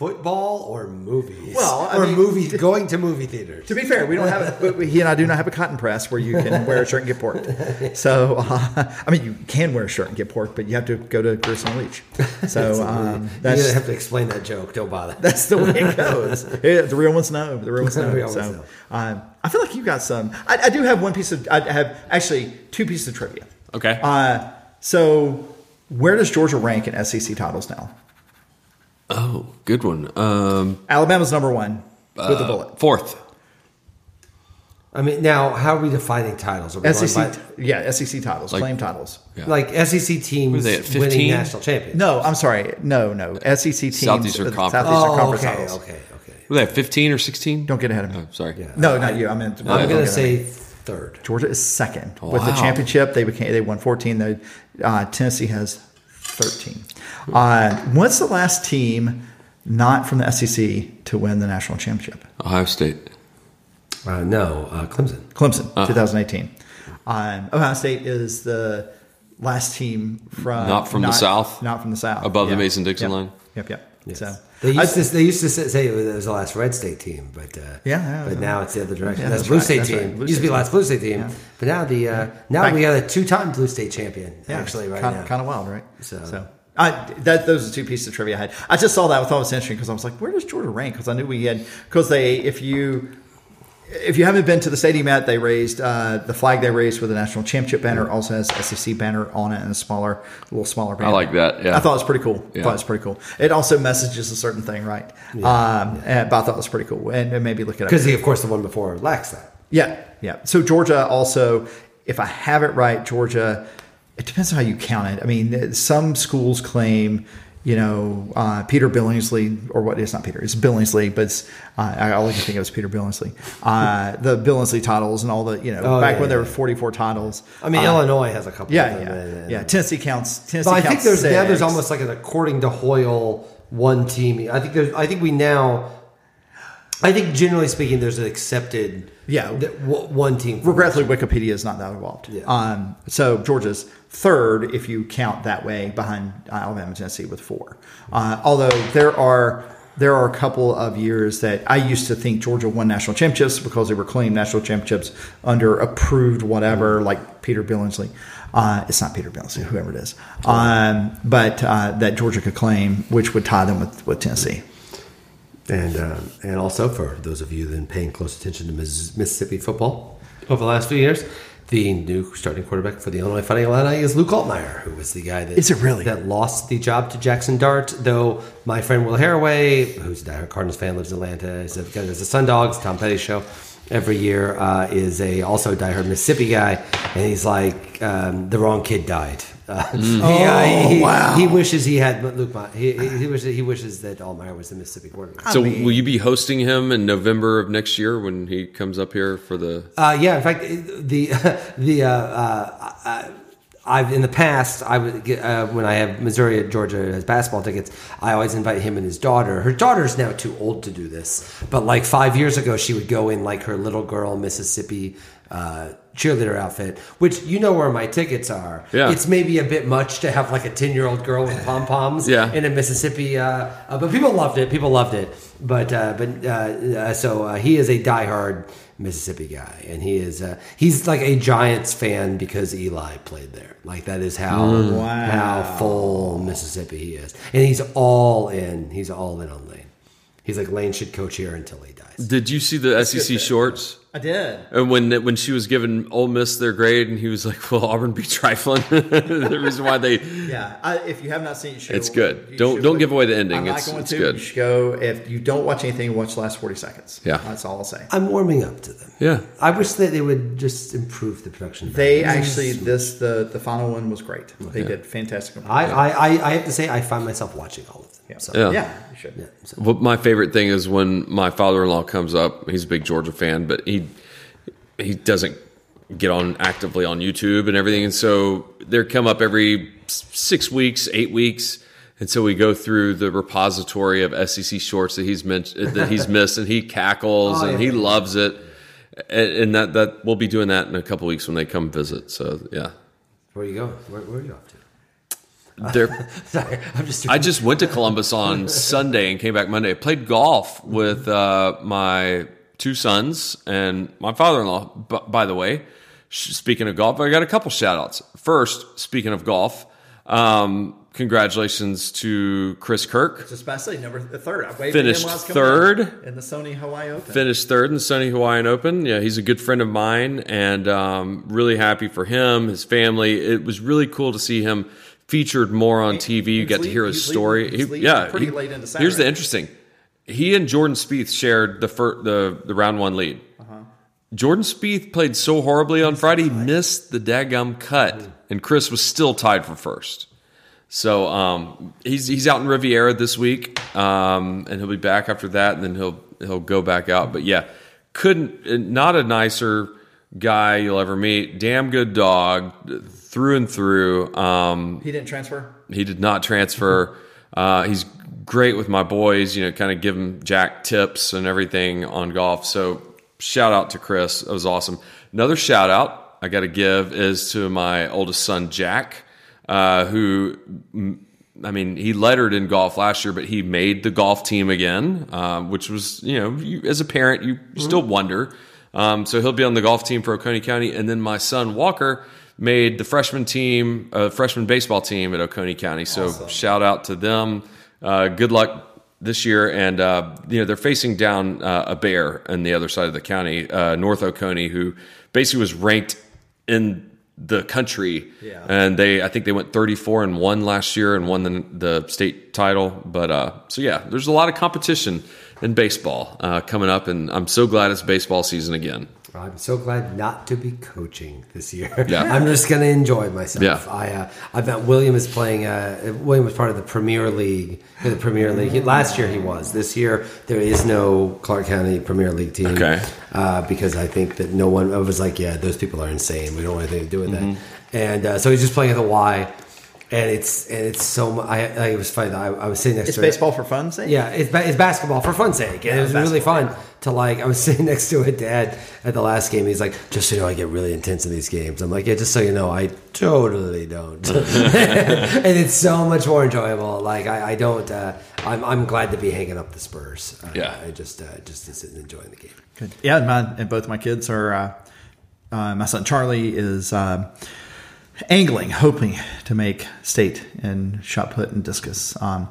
[SPEAKER 3] Football or movies?
[SPEAKER 1] Well, I
[SPEAKER 3] or
[SPEAKER 1] mean-
[SPEAKER 3] movies going to movie theaters.
[SPEAKER 1] To be fair, we don't have it, but he and I do not have a cotton press where you can wear a shirt and get porked. So, uh, I mean, you can wear a shirt and get porked, but you have to go to Grierson Leitch. So um,
[SPEAKER 3] You're
[SPEAKER 1] that's
[SPEAKER 3] gonna have to explain that joke. Don't bother.
[SPEAKER 1] that's the way it goes. Yeah, the real ones know. The real ones know.
[SPEAKER 3] real
[SPEAKER 1] so
[SPEAKER 3] know.
[SPEAKER 1] Um, I feel like you got some. I, I do have one piece of. I have actually two pieces of trivia.
[SPEAKER 2] Okay.
[SPEAKER 1] Uh, so, where does Georgia rank in SEC titles now?
[SPEAKER 2] Oh, good one. Um,
[SPEAKER 1] Alabama's number one with a bullet.
[SPEAKER 2] fourth.
[SPEAKER 3] I mean, now how are we defining titles? Are we
[SPEAKER 1] SEC,
[SPEAKER 3] by-
[SPEAKER 1] yeah, SEC titles,
[SPEAKER 2] Like-
[SPEAKER 1] claim titles.
[SPEAKER 2] Yeah.
[SPEAKER 3] like SEC teams
[SPEAKER 2] they at,
[SPEAKER 3] winning national champions?
[SPEAKER 1] No, I'm sorry. No, no. SEC teams.
[SPEAKER 2] Southeastern
[SPEAKER 1] uh,
[SPEAKER 2] Conference.
[SPEAKER 1] Southeastern
[SPEAKER 3] Oh,
[SPEAKER 1] Conference
[SPEAKER 3] okay,
[SPEAKER 1] titles.
[SPEAKER 3] okay, okay.
[SPEAKER 2] Were they at 15 or 16?
[SPEAKER 1] Don't get ahead of me.
[SPEAKER 2] Oh, sorry.
[SPEAKER 3] Yeah.
[SPEAKER 1] No, not you. I meant.
[SPEAKER 3] I'm going to say third.
[SPEAKER 1] Georgia is second with the championship. They became they won 14. The uh, Tennessee has 13. Uh, what's the last team not from the SEC to win the national championship?
[SPEAKER 2] Ohio State.
[SPEAKER 3] Uh, no, uh, Clemson.
[SPEAKER 1] Clemson,
[SPEAKER 2] Uh-huh.
[SPEAKER 1] 2018. Um, Ohio State is the last team from
[SPEAKER 2] Not from the South?
[SPEAKER 1] not from the South,
[SPEAKER 2] Above the Mason-Dixon
[SPEAKER 1] Yep.
[SPEAKER 2] line?
[SPEAKER 1] Yep, yep. So
[SPEAKER 3] They
[SPEAKER 1] I-
[SPEAKER 3] used to they used to say say it was the last Red State team, but uh,
[SPEAKER 1] Yeah, yeah,
[SPEAKER 3] but now it's the other direction.
[SPEAKER 1] Yeah,
[SPEAKER 3] that's
[SPEAKER 1] that's
[SPEAKER 3] Blue
[SPEAKER 1] right,
[SPEAKER 3] State
[SPEAKER 1] that's
[SPEAKER 3] team.
[SPEAKER 1] right. Blue
[SPEAKER 3] used to be
[SPEAKER 1] State
[SPEAKER 3] last Blue State team,
[SPEAKER 1] Yeah.
[SPEAKER 3] but now the uh, now
[SPEAKER 1] Back-
[SPEAKER 3] we got a two time Blue State champion
[SPEAKER 1] Yeah,
[SPEAKER 3] actually right
[SPEAKER 1] kind,
[SPEAKER 3] now.
[SPEAKER 1] Kind of wild, right?
[SPEAKER 3] So-
[SPEAKER 1] I, that those are two pieces of trivia I had. I just saw that. I thought it was interesting because I was like, where does Georgia rank? Because I knew we had because they if you if you haven't been to the stadium yet, they raised uh, the flag they raised with the national championship banner also has SEC banner on it and a smaller, a little smaller banner.
[SPEAKER 2] I like that, yeah.
[SPEAKER 1] I thought it was pretty cool. I thought it was pretty cool. It also messages a certain thing, right? Um, and- but I thought it was pretty cool, and, and maybe look it up.
[SPEAKER 3] Because he, of course, the one before lacks that.
[SPEAKER 1] Yeah, yeah. So Georgia also, if I have it right, Georgia. It depends on how you count it. I mean, some schools claim, you know, uh, Peter Billingsley, or what? It's not Peter. It's Billingsley, but it's, uh, I I can think of is Peter Billingsley. Uh, the Billingsley titles and all the, you know,
[SPEAKER 3] Oh,
[SPEAKER 1] back
[SPEAKER 3] yeah,
[SPEAKER 1] when there were forty-four titles.
[SPEAKER 3] I mean,
[SPEAKER 1] Uh,
[SPEAKER 3] Illinois has a couple.
[SPEAKER 1] Yeah,
[SPEAKER 3] of them,
[SPEAKER 1] yeah,
[SPEAKER 3] and-
[SPEAKER 1] yeah. Tennessee counts. Tennessee
[SPEAKER 3] But I think
[SPEAKER 1] counts
[SPEAKER 3] there's now there's almost like an according to Hoyle one team. I think there's I think we now. I think generally speaking, there's an accepted
[SPEAKER 1] Yeah.
[SPEAKER 3] one team.
[SPEAKER 1] Regretfully, Wikipedia is not that involved.
[SPEAKER 3] Yeah.
[SPEAKER 1] Um, so Georgia's third, if you count that way, behind uh, Alabama and Tennessee with four. Uh, although there are there are a couple of years that I used to think Georgia won national championships because they were claimed national championships under approved whatever, like Peter Billingsley. Uh, it's not Peter Billingsley, whoever it is, um, but uh, that Georgia could claim, which would tie them with, with Tennessee.
[SPEAKER 3] And um, and also for those of you that have been paying close attention to Mississippi football over the last few years, the new starting quarterback for the Illinois Fighting Illini is Luke Altmyer, who was the guy that
[SPEAKER 1] Is it really?
[SPEAKER 3] that lost the job to Jackson Dart. Though my friend Will Haraway, who's a diehard Cardinals fan, lives in Atlanta, is a guy does the Sun Dogs, Tom Petty show every year, uh, is a also a diehard Mississippi guy, and he's like um, the wrong kid died. Uh, he, uh, he,
[SPEAKER 1] wow.
[SPEAKER 3] he wishes he had Luke. Ma- He, he, he wishes he wishes that Altmyer was the Mississippi quarterback.
[SPEAKER 2] So
[SPEAKER 1] mean-
[SPEAKER 2] will you be hosting him in November of next year when he comes up here for the?
[SPEAKER 3] Uh, yeah, in fact, the the uh, uh, uh, I've in the past I would get, uh, when I have Missouri at Georgia as basketball tickets, I always invite him and his daughter. Her daughter's now too old to do this, but like five years ago, she would go in like her little girl Mississippi. Uh, cheerleader outfit, which you know where my tickets are.
[SPEAKER 2] Yeah.
[SPEAKER 3] It's maybe a bit much to have like a 10 year old girl with pom poms
[SPEAKER 2] Yeah.
[SPEAKER 3] in a Mississippi, uh, uh, but people loved it. People loved it. But, uh, but, uh, uh, so uh, he is a diehard Mississippi guy, and he is, uh, he's like a Giants fan because Eli played there. Like that is how,
[SPEAKER 1] Wow.
[SPEAKER 3] how full Mississippi he is. And he's all in. He's all in on Lane. He's like, Lane should coach here until he dies.
[SPEAKER 2] Did you see the SEC shorts?
[SPEAKER 1] I did.
[SPEAKER 2] And when when she was giving Ole Miss their grade, and he was like, "Will Auburn be trifling?" the reason why they
[SPEAKER 1] Yeah, I, if you have not seen it, should-
[SPEAKER 2] It's good.
[SPEAKER 1] you
[SPEAKER 2] Don't-
[SPEAKER 1] should
[SPEAKER 2] don't give away the ending.
[SPEAKER 1] I'm not
[SPEAKER 2] It's-
[SPEAKER 1] going
[SPEAKER 2] it's
[SPEAKER 1] to.
[SPEAKER 2] good.
[SPEAKER 1] You should go. If you don't watch anything, watch the last forty seconds.
[SPEAKER 2] Yeah.
[SPEAKER 1] that's all I'll say.
[SPEAKER 3] I'm warming up to them.
[SPEAKER 2] yeah.
[SPEAKER 3] I wish that they would just improve the production.
[SPEAKER 1] They
[SPEAKER 3] value.
[SPEAKER 1] actually this the the final one was great. They did fantastic.
[SPEAKER 3] I, I, I, I have to say, I find myself watching all of them. So,
[SPEAKER 2] Yeah.
[SPEAKER 1] Yeah, you should.
[SPEAKER 3] yeah, so-
[SPEAKER 2] What my favorite thing is when my father-in-law comes up. He's a big Georgia fan, but he he doesn't get on actively on YouTube and everything. And so they come up every six weeks, eight weeks, and so we go through the repository of SEC shorts that he's mentioned that he's missed, and he cackles
[SPEAKER 3] Oh,
[SPEAKER 2] and
[SPEAKER 3] yeah.
[SPEAKER 2] he loves it. And, and that that we'll be doing that in a couple weeks when they come visit. So yeah,
[SPEAKER 3] Where are you going? Where, where are you off to? Sorry, I'm just.
[SPEAKER 2] I just went to Columbus on Sunday and came back Monday. I played golf with uh, my two sons and my father-in-law. B- by the way, speaking of golf, I got a couple shout-outs. First, speaking of golf, um, congratulations to Chris Kirk.
[SPEAKER 1] Especially number the third. I waved
[SPEAKER 2] Finished
[SPEAKER 1] at him while I was coming
[SPEAKER 2] third.
[SPEAKER 1] in, in the Sony Hawaii Open.
[SPEAKER 2] Finished third in the Sony Hawaiian Open. Yeah, he's a good friend of mine, and um, really happy for him, his family. It was really cool to see him featured more on TV. You get to hear his story.
[SPEAKER 1] he was
[SPEAKER 2] He-
[SPEAKER 1] leading
[SPEAKER 2] yeah,
[SPEAKER 1] pretty
[SPEAKER 2] he-
[SPEAKER 1] late into
[SPEAKER 2] Here's the interesting. He and Jordan Spieth shared the fir- the the round one lead.
[SPEAKER 1] Uh-huh.
[SPEAKER 2] Jordan Spieth played so horribly on Friday, he missed the daggum cut, and Chris was still tied for first. So um, he's he's out in Riviera this week, um, and he'll be back after that, and then he'll he'll go back out. But yeah, couldn't not a nicer guy you'll ever meet. Damn good dog through and through. Um,
[SPEAKER 1] he didn't transfer.
[SPEAKER 2] he did not transfer. Uh, he's great with my boys, you know, kind of give him Jack tips and everything on golf. So shout out to Chris. That was awesome. Another shout out I got to give is to my oldest son, Jack, uh, who, I mean, he lettered in golf last year, but he made the golf team again, uh, which was, you know, you, as a parent, you still wonder. Um, so he'll be on the golf team for Oconee County. And then my son, Walker, made the freshman team, uh, freshman baseball team at Oconee County. So shout out to them. Uh, good luck this year. And, uh, you know, they're facing down uh, a bear on the other side of the county, uh, North Oconee, who basically was ranked in the country.
[SPEAKER 1] Yeah.
[SPEAKER 2] And they, I think they went 34 and one last year and won the, the state title. But, uh, so yeah, there's a lot of competition in baseball uh, coming up. And I'm so glad it's baseball season again.
[SPEAKER 3] I'm so glad not to be coaching this year.
[SPEAKER 2] Yeah.
[SPEAKER 3] I'm just going to enjoy myself.
[SPEAKER 2] Yeah.
[SPEAKER 3] I uh, I bet William is playing. Uh, William was part of the Premier League. The Premier League. He, last year he was. This year there is no Clarke County Premier League team.
[SPEAKER 2] Okay.
[SPEAKER 3] Uh, because I think that no one. I was like, yeah, those people are insane. We don't want anything to do with
[SPEAKER 2] Mm-hmm.
[SPEAKER 3] that. And uh, so he's just playing at the Y. And it's and it's so. mu- I, I it was funny. I, I was sitting next
[SPEAKER 1] It's
[SPEAKER 3] to
[SPEAKER 1] baseball for fun's sake.
[SPEAKER 3] yeah, it's, ba- it's basketball for fun's sake. And it was really
[SPEAKER 1] basketball,
[SPEAKER 3] fun to like. I was sitting next to a dad at the last game. He's like, "Just so you know, I get really intense in these games." I'm like, "Yeah, just so you know, I totally don't." and it's so much more enjoyable. Like I, I don't. Uh, I'm I'm glad to be hanging up the Spurs. Uh,
[SPEAKER 2] Yeah.
[SPEAKER 3] I just uh, just to sit and enjoying the game.
[SPEAKER 1] Good. Yeah, and, my, and both my kids are. Uh, uh, my son Charlie is uh, angling, hoping to make state in shot put and discus. Um,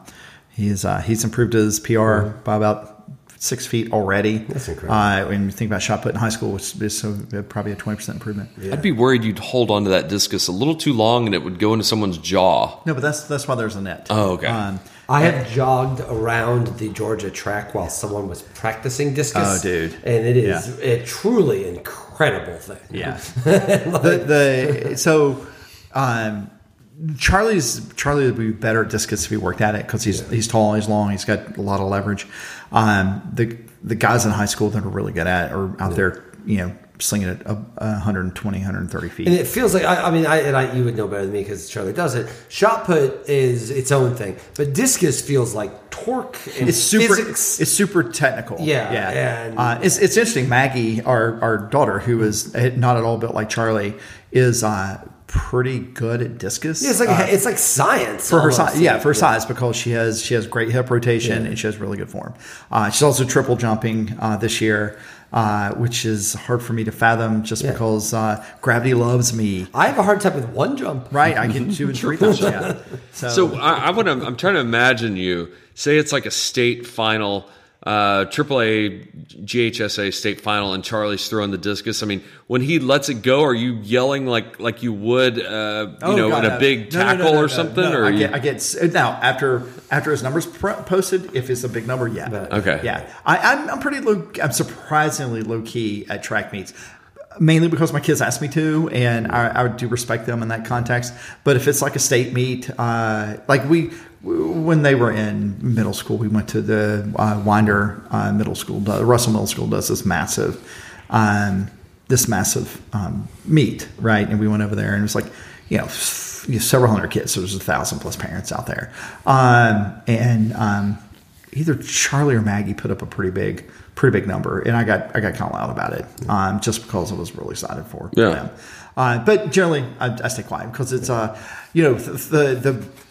[SPEAKER 1] he's uh, he's improved his PR by about six feet already.
[SPEAKER 3] That's incredible.
[SPEAKER 1] Uh, when you think about shot put in high school, it's, it's so probably a twenty percent improvement.
[SPEAKER 2] I'd be worried you'd hold onto that discus a little too long and it would go into someone's jaw.
[SPEAKER 1] No, but that's that's why there's a net.
[SPEAKER 2] Oh, okay.
[SPEAKER 1] Um,
[SPEAKER 3] I have jogged around the Georgia track while someone was practicing discus.
[SPEAKER 1] Oh, dude.
[SPEAKER 3] And it is
[SPEAKER 1] Yeah.
[SPEAKER 3] a truly incredible thing.
[SPEAKER 1] Yeah. the, the so um, Charlie's Charlie would be better at discus if he worked at it because he's he's tall, he's long, he's got a lot of leverage. Um, the the guys in high school that are really good at it are out there, you know, slinging it a, a 120, 130 feet.
[SPEAKER 3] And it feels like I, I mean, I, and I, you would know better than me because Charlie does it. Shot put is its own thing, but discus feels like torque and
[SPEAKER 1] it's super.
[SPEAKER 3] physics.
[SPEAKER 1] It's super technical.
[SPEAKER 3] Yeah,
[SPEAKER 1] yeah.
[SPEAKER 3] and-
[SPEAKER 1] uh, it's it's interesting. Maggie, our our daughter, who is not at all built like Charlie, is uh, pretty good at discus.
[SPEAKER 3] Yeah, it's like
[SPEAKER 1] Uh,
[SPEAKER 3] it's like science
[SPEAKER 1] for her
[SPEAKER 3] almost.
[SPEAKER 1] size, yeah, for her size because she has she has great hip rotation and she has really good form. Uh, she's also triple jumping uh, this year, uh, which is hard for me to fathom just
[SPEAKER 3] Yeah.
[SPEAKER 1] because uh, gravity loves me.
[SPEAKER 3] I have a hard time with one jump.
[SPEAKER 1] Right, I can do it three times. Yeah. So,
[SPEAKER 2] So I, I want to. I'm trying to imagine you. Say it's like a state final, uh, AAA GHSA state final, and Charlie's throwing the discus. I mean, when he lets it go, are you yelling like like you would, uh, you
[SPEAKER 1] Oh,
[SPEAKER 2] know,
[SPEAKER 1] God,
[SPEAKER 2] in a
[SPEAKER 1] no.
[SPEAKER 2] big
[SPEAKER 1] No, no, no,
[SPEAKER 2] tackle
[SPEAKER 1] no,
[SPEAKER 2] or something?
[SPEAKER 1] no,
[SPEAKER 2] or
[SPEAKER 1] I
[SPEAKER 2] you,
[SPEAKER 1] get, I get now after after his numbers pr- posted. If it's a big number, yeah,
[SPEAKER 3] But-
[SPEAKER 2] Okay.
[SPEAKER 1] yeah. I, I'm I'm pretty low. I'm surprisingly low key at track meets. mainly because my kids asked me to, and I, I do respect them in that context. But if it's like a state meet, uh, like we when they were in middle school, we went to the uh, Winder uh, Middle School. The Russell Middle School does this massive, um, this massive um, meet, right? And we went over there, and it was like, you know, f- you know, several hundred kids. So there's a thousand plus parents out there, um, and um, either Charlie or Maggie put up a pretty big, pretty big number, and I got I got kind of loud about it, um, just because I was really excited for
[SPEAKER 2] Yeah.
[SPEAKER 1] them. Uh, but generally, I, I stay quiet because it's uh, you know, the,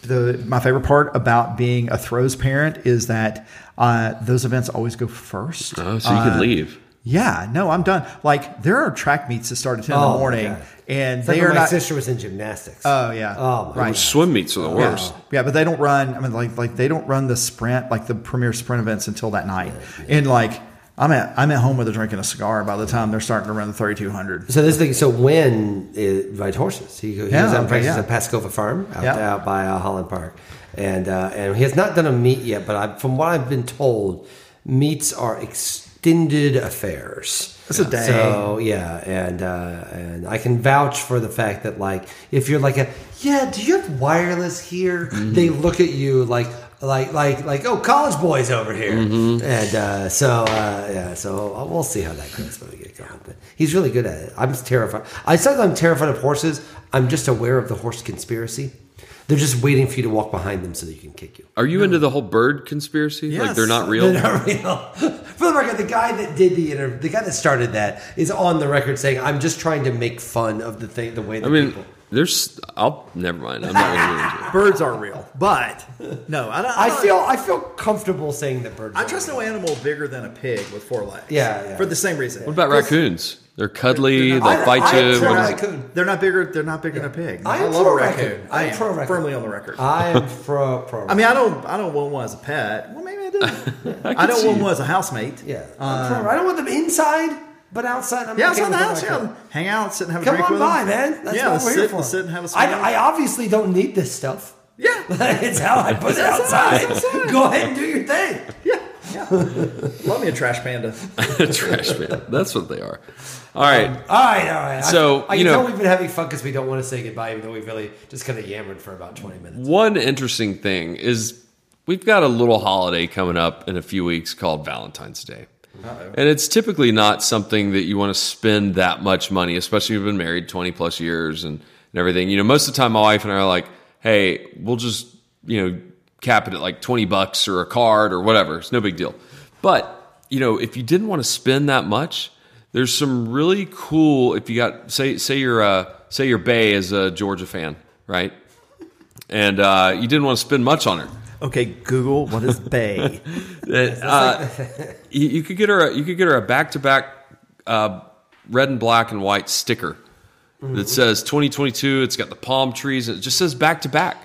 [SPEAKER 1] the the my favorite part about being a throws parent is that uh, those events always go first.
[SPEAKER 2] Oh, so you
[SPEAKER 1] Uh,
[SPEAKER 2] can leave.
[SPEAKER 1] Yeah, no, I'm done. Like there are track meets that start at ten in
[SPEAKER 3] Oh,
[SPEAKER 1] the
[SPEAKER 3] my
[SPEAKER 1] morning,
[SPEAKER 3] God.
[SPEAKER 1] and
[SPEAKER 3] It's like
[SPEAKER 1] they
[SPEAKER 3] when
[SPEAKER 1] are
[SPEAKER 3] my
[SPEAKER 1] not.
[SPEAKER 3] sister was in gymnastics.
[SPEAKER 1] Oh yeah,
[SPEAKER 3] Oh, my
[SPEAKER 1] right.
[SPEAKER 2] Swim meets are the worst.
[SPEAKER 1] Yeah, but they don't run. I mean, like like they don't run the sprint like the premier sprint events until that night. And like I'm at I'm at home with a drinking a cigar by the time they're starting to run the 3200.
[SPEAKER 3] So this thing. So when is rides horses? He, he
[SPEAKER 1] Yeah,
[SPEAKER 3] was on
[SPEAKER 1] okay,
[SPEAKER 3] practice
[SPEAKER 1] yeah.
[SPEAKER 3] at Pascova Farm out,
[SPEAKER 1] Yeah.
[SPEAKER 3] out by uh, Holland Park, and uh, and he has not done a meet yet. But I, from what I've been told, meets are extended affairs.
[SPEAKER 1] It's a day.
[SPEAKER 3] So yeah, and uh, and I can vouch for the fact that like if you're like a yeah, do you have wireless here?
[SPEAKER 1] Mm-hmm.
[SPEAKER 3] They look at you like like like like oh college boys over here,
[SPEAKER 1] Mm-hmm.
[SPEAKER 3] and uh, so uh, yeah, so we'll see how that goes when we get going. But he's really good at it. I'm terrified. I said I'm terrified of horses. I'm just aware of the horse conspiracy. They're just waiting for you to walk behind them so that you can kick you.
[SPEAKER 2] Are you into the whole bird conspiracy? Like they're not real?
[SPEAKER 3] They're not real. For the record, the guy that did the interview, the guy that started that, is on the record saying, "I'm just trying to make fun of the thing, the way that
[SPEAKER 2] I mean,
[SPEAKER 3] people."
[SPEAKER 2] There's. I'll never mind. I'm not going to get into it.
[SPEAKER 1] Birds are real, but no, I don't.
[SPEAKER 3] I
[SPEAKER 1] don't-
[SPEAKER 3] feel I feel comfortable saying that birds.
[SPEAKER 1] I
[SPEAKER 3] are
[SPEAKER 1] trust
[SPEAKER 3] real.
[SPEAKER 1] no animal bigger than a pig with four legs.
[SPEAKER 3] Yeah, yeah.
[SPEAKER 1] For the same reason.
[SPEAKER 2] What about raccoons? They're cuddly.
[SPEAKER 1] They're
[SPEAKER 2] They'll
[SPEAKER 1] not-
[SPEAKER 2] fight
[SPEAKER 3] I-
[SPEAKER 2] you.
[SPEAKER 3] I-
[SPEAKER 2] What
[SPEAKER 3] I-
[SPEAKER 2] is-
[SPEAKER 3] raccoon.
[SPEAKER 1] They're not bigger. They're not bigger than a pig.
[SPEAKER 3] I am
[SPEAKER 1] love
[SPEAKER 3] pro
[SPEAKER 1] a raccoon.
[SPEAKER 3] raccoon.
[SPEAKER 1] I
[SPEAKER 3] I'm
[SPEAKER 1] am
[SPEAKER 3] pro raccoon.
[SPEAKER 1] firmly on the record.
[SPEAKER 3] I am pro pro.
[SPEAKER 1] I mean, I don't. I don't want one as a pet. Well, maybe I do. I,
[SPEAKER 2] can
[SPEAKER 1] don't
[SPEAKER 2] see
[SPEAKER 1] want
[SPEAKER 2] you.
[SPEAKER 1] one as a housemate.
[SPEAKER 3] yeah, I'm pro. I don't want them inside, but outside. I'm
[SPEAKER 1] Yeah,
[SPEAKER 3] okay
[SPEAKER 1] outside the
[SPEAKER 3] with
[SPEAKER 1] house.
[SPEAKER 3] raccoon.
[SPEAKER 1] Yeah, hang out, sit and have a
[SPEAKER 3] Come
[SPEAKER 1] drink Come
[SPEAKER 3] on
[SPEAKER 1] with
[SPEAKER 3] by,
[SPEAKER 1] them.
[SPEAKER 3] man. That's
[SPEAKER 1] yeah,
[SPEAKER 3] what we're
[SPEAKER 1] sit,
[SPEAKER 3] here for.
[SPEAKER 1] sit and have a
[SPEAKER 3] I,
[SPEAKER 1] smoke.
[SPEAKER 3] I obviously don't need this stuff.
[SPEAKER 1] yeah,
[SPEAKER 3] it's how I put it outside. Go ahead and do your thing.
[SPEAKER 1] yeah, yeah. Love me a trash panda.
[SPEAKER 2] A trash panda. That's what they are. All right.
[SPEAKER 3] Um, all right, all right.
[SPEAKER 2] So,
[SPEAKER 3] I, I
[SPEAKER 2] you
[SPEAKER 3] can
[SPEAKER 2] know-
[SPEAKER 3] we've been having fun because we don't want to say goodbye, even though we've really just kind of yammered for about twenty minutes.
[SPEAKER 2] One interesting thing is we've got a little holiday coming up in a few weeks called Valentine's Day. And it's typically not something that you want to spend that much money, especially if you've been married 20 plus years and, and everything. You know, most of the time my wife and I are like, hey, we'll just, you know, cap it at like 20 bucks or a card or whatever. It's no big deal. But, you know, if you didn't want to spend that much, there's some really cool if you got say say you're uh say your Bay is a Georgia fan, right? And uh, you didn't want to spend much on her.
[SPEAKER 1] Okay, Google what is bay.
[SPEAKER 2] Uh, you, you could get her. A, you could get her a back to back red and black and white sticker that says 2022. It's got the palm trees. And it just says back to back,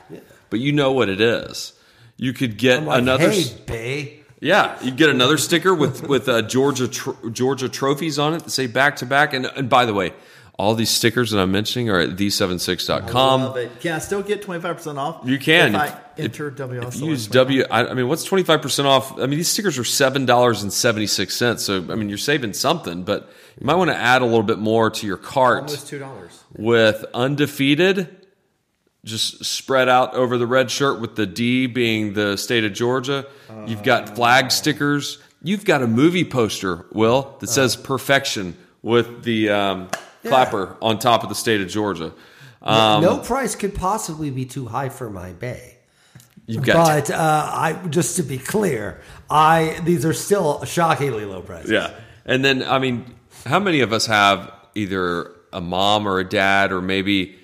[SPEAKER 2] but you know what it is. You could get
[SPEAKER 3] like,
[SPEAKER 2] another.
[SPEAKER 3] hey, Bay.
[SPEAKER 2] yeah, you get another sticker with with uh, Georgia Georgia trophies on it that say back to back. And and by the way, all these stickers that I'm mentioning are at the76.com.
[SPEAKER 1] Love it. Can I still get twenty five percent off?
[SPEAKER 2] You can
[SPEAKER 1] if I
[SPEAKER 2] If-
[SPEAKER 1] enter WL.
[SPEAKER 2] If you use W, I, I mean, what's twenty five percent off? I mean, these stickers are seven dollars and seventy six cents. So I mean, you're saving something, but you might want to add a little bit more to your cart
[SPEAKER 1] almost two dollars.
[SPEAKER 2] with undefeated. Just spread out over the red shirt with the D being the state of Georgia. You've got flag stickers. You've got a movie poster, Will, that says perfection with the um, clapper on top of the state of Georgia. Um,
[SPEAKER 3] no price could possibly be too high for my Bay.
[SPEAKER 2] You've got
[SPEAKER 3] But uh, I just to be clear, I these are still shockingly low prices.
[SPEAKER 2] Yeah. And then, I mean, how many of us have either a mom or a dad or maybe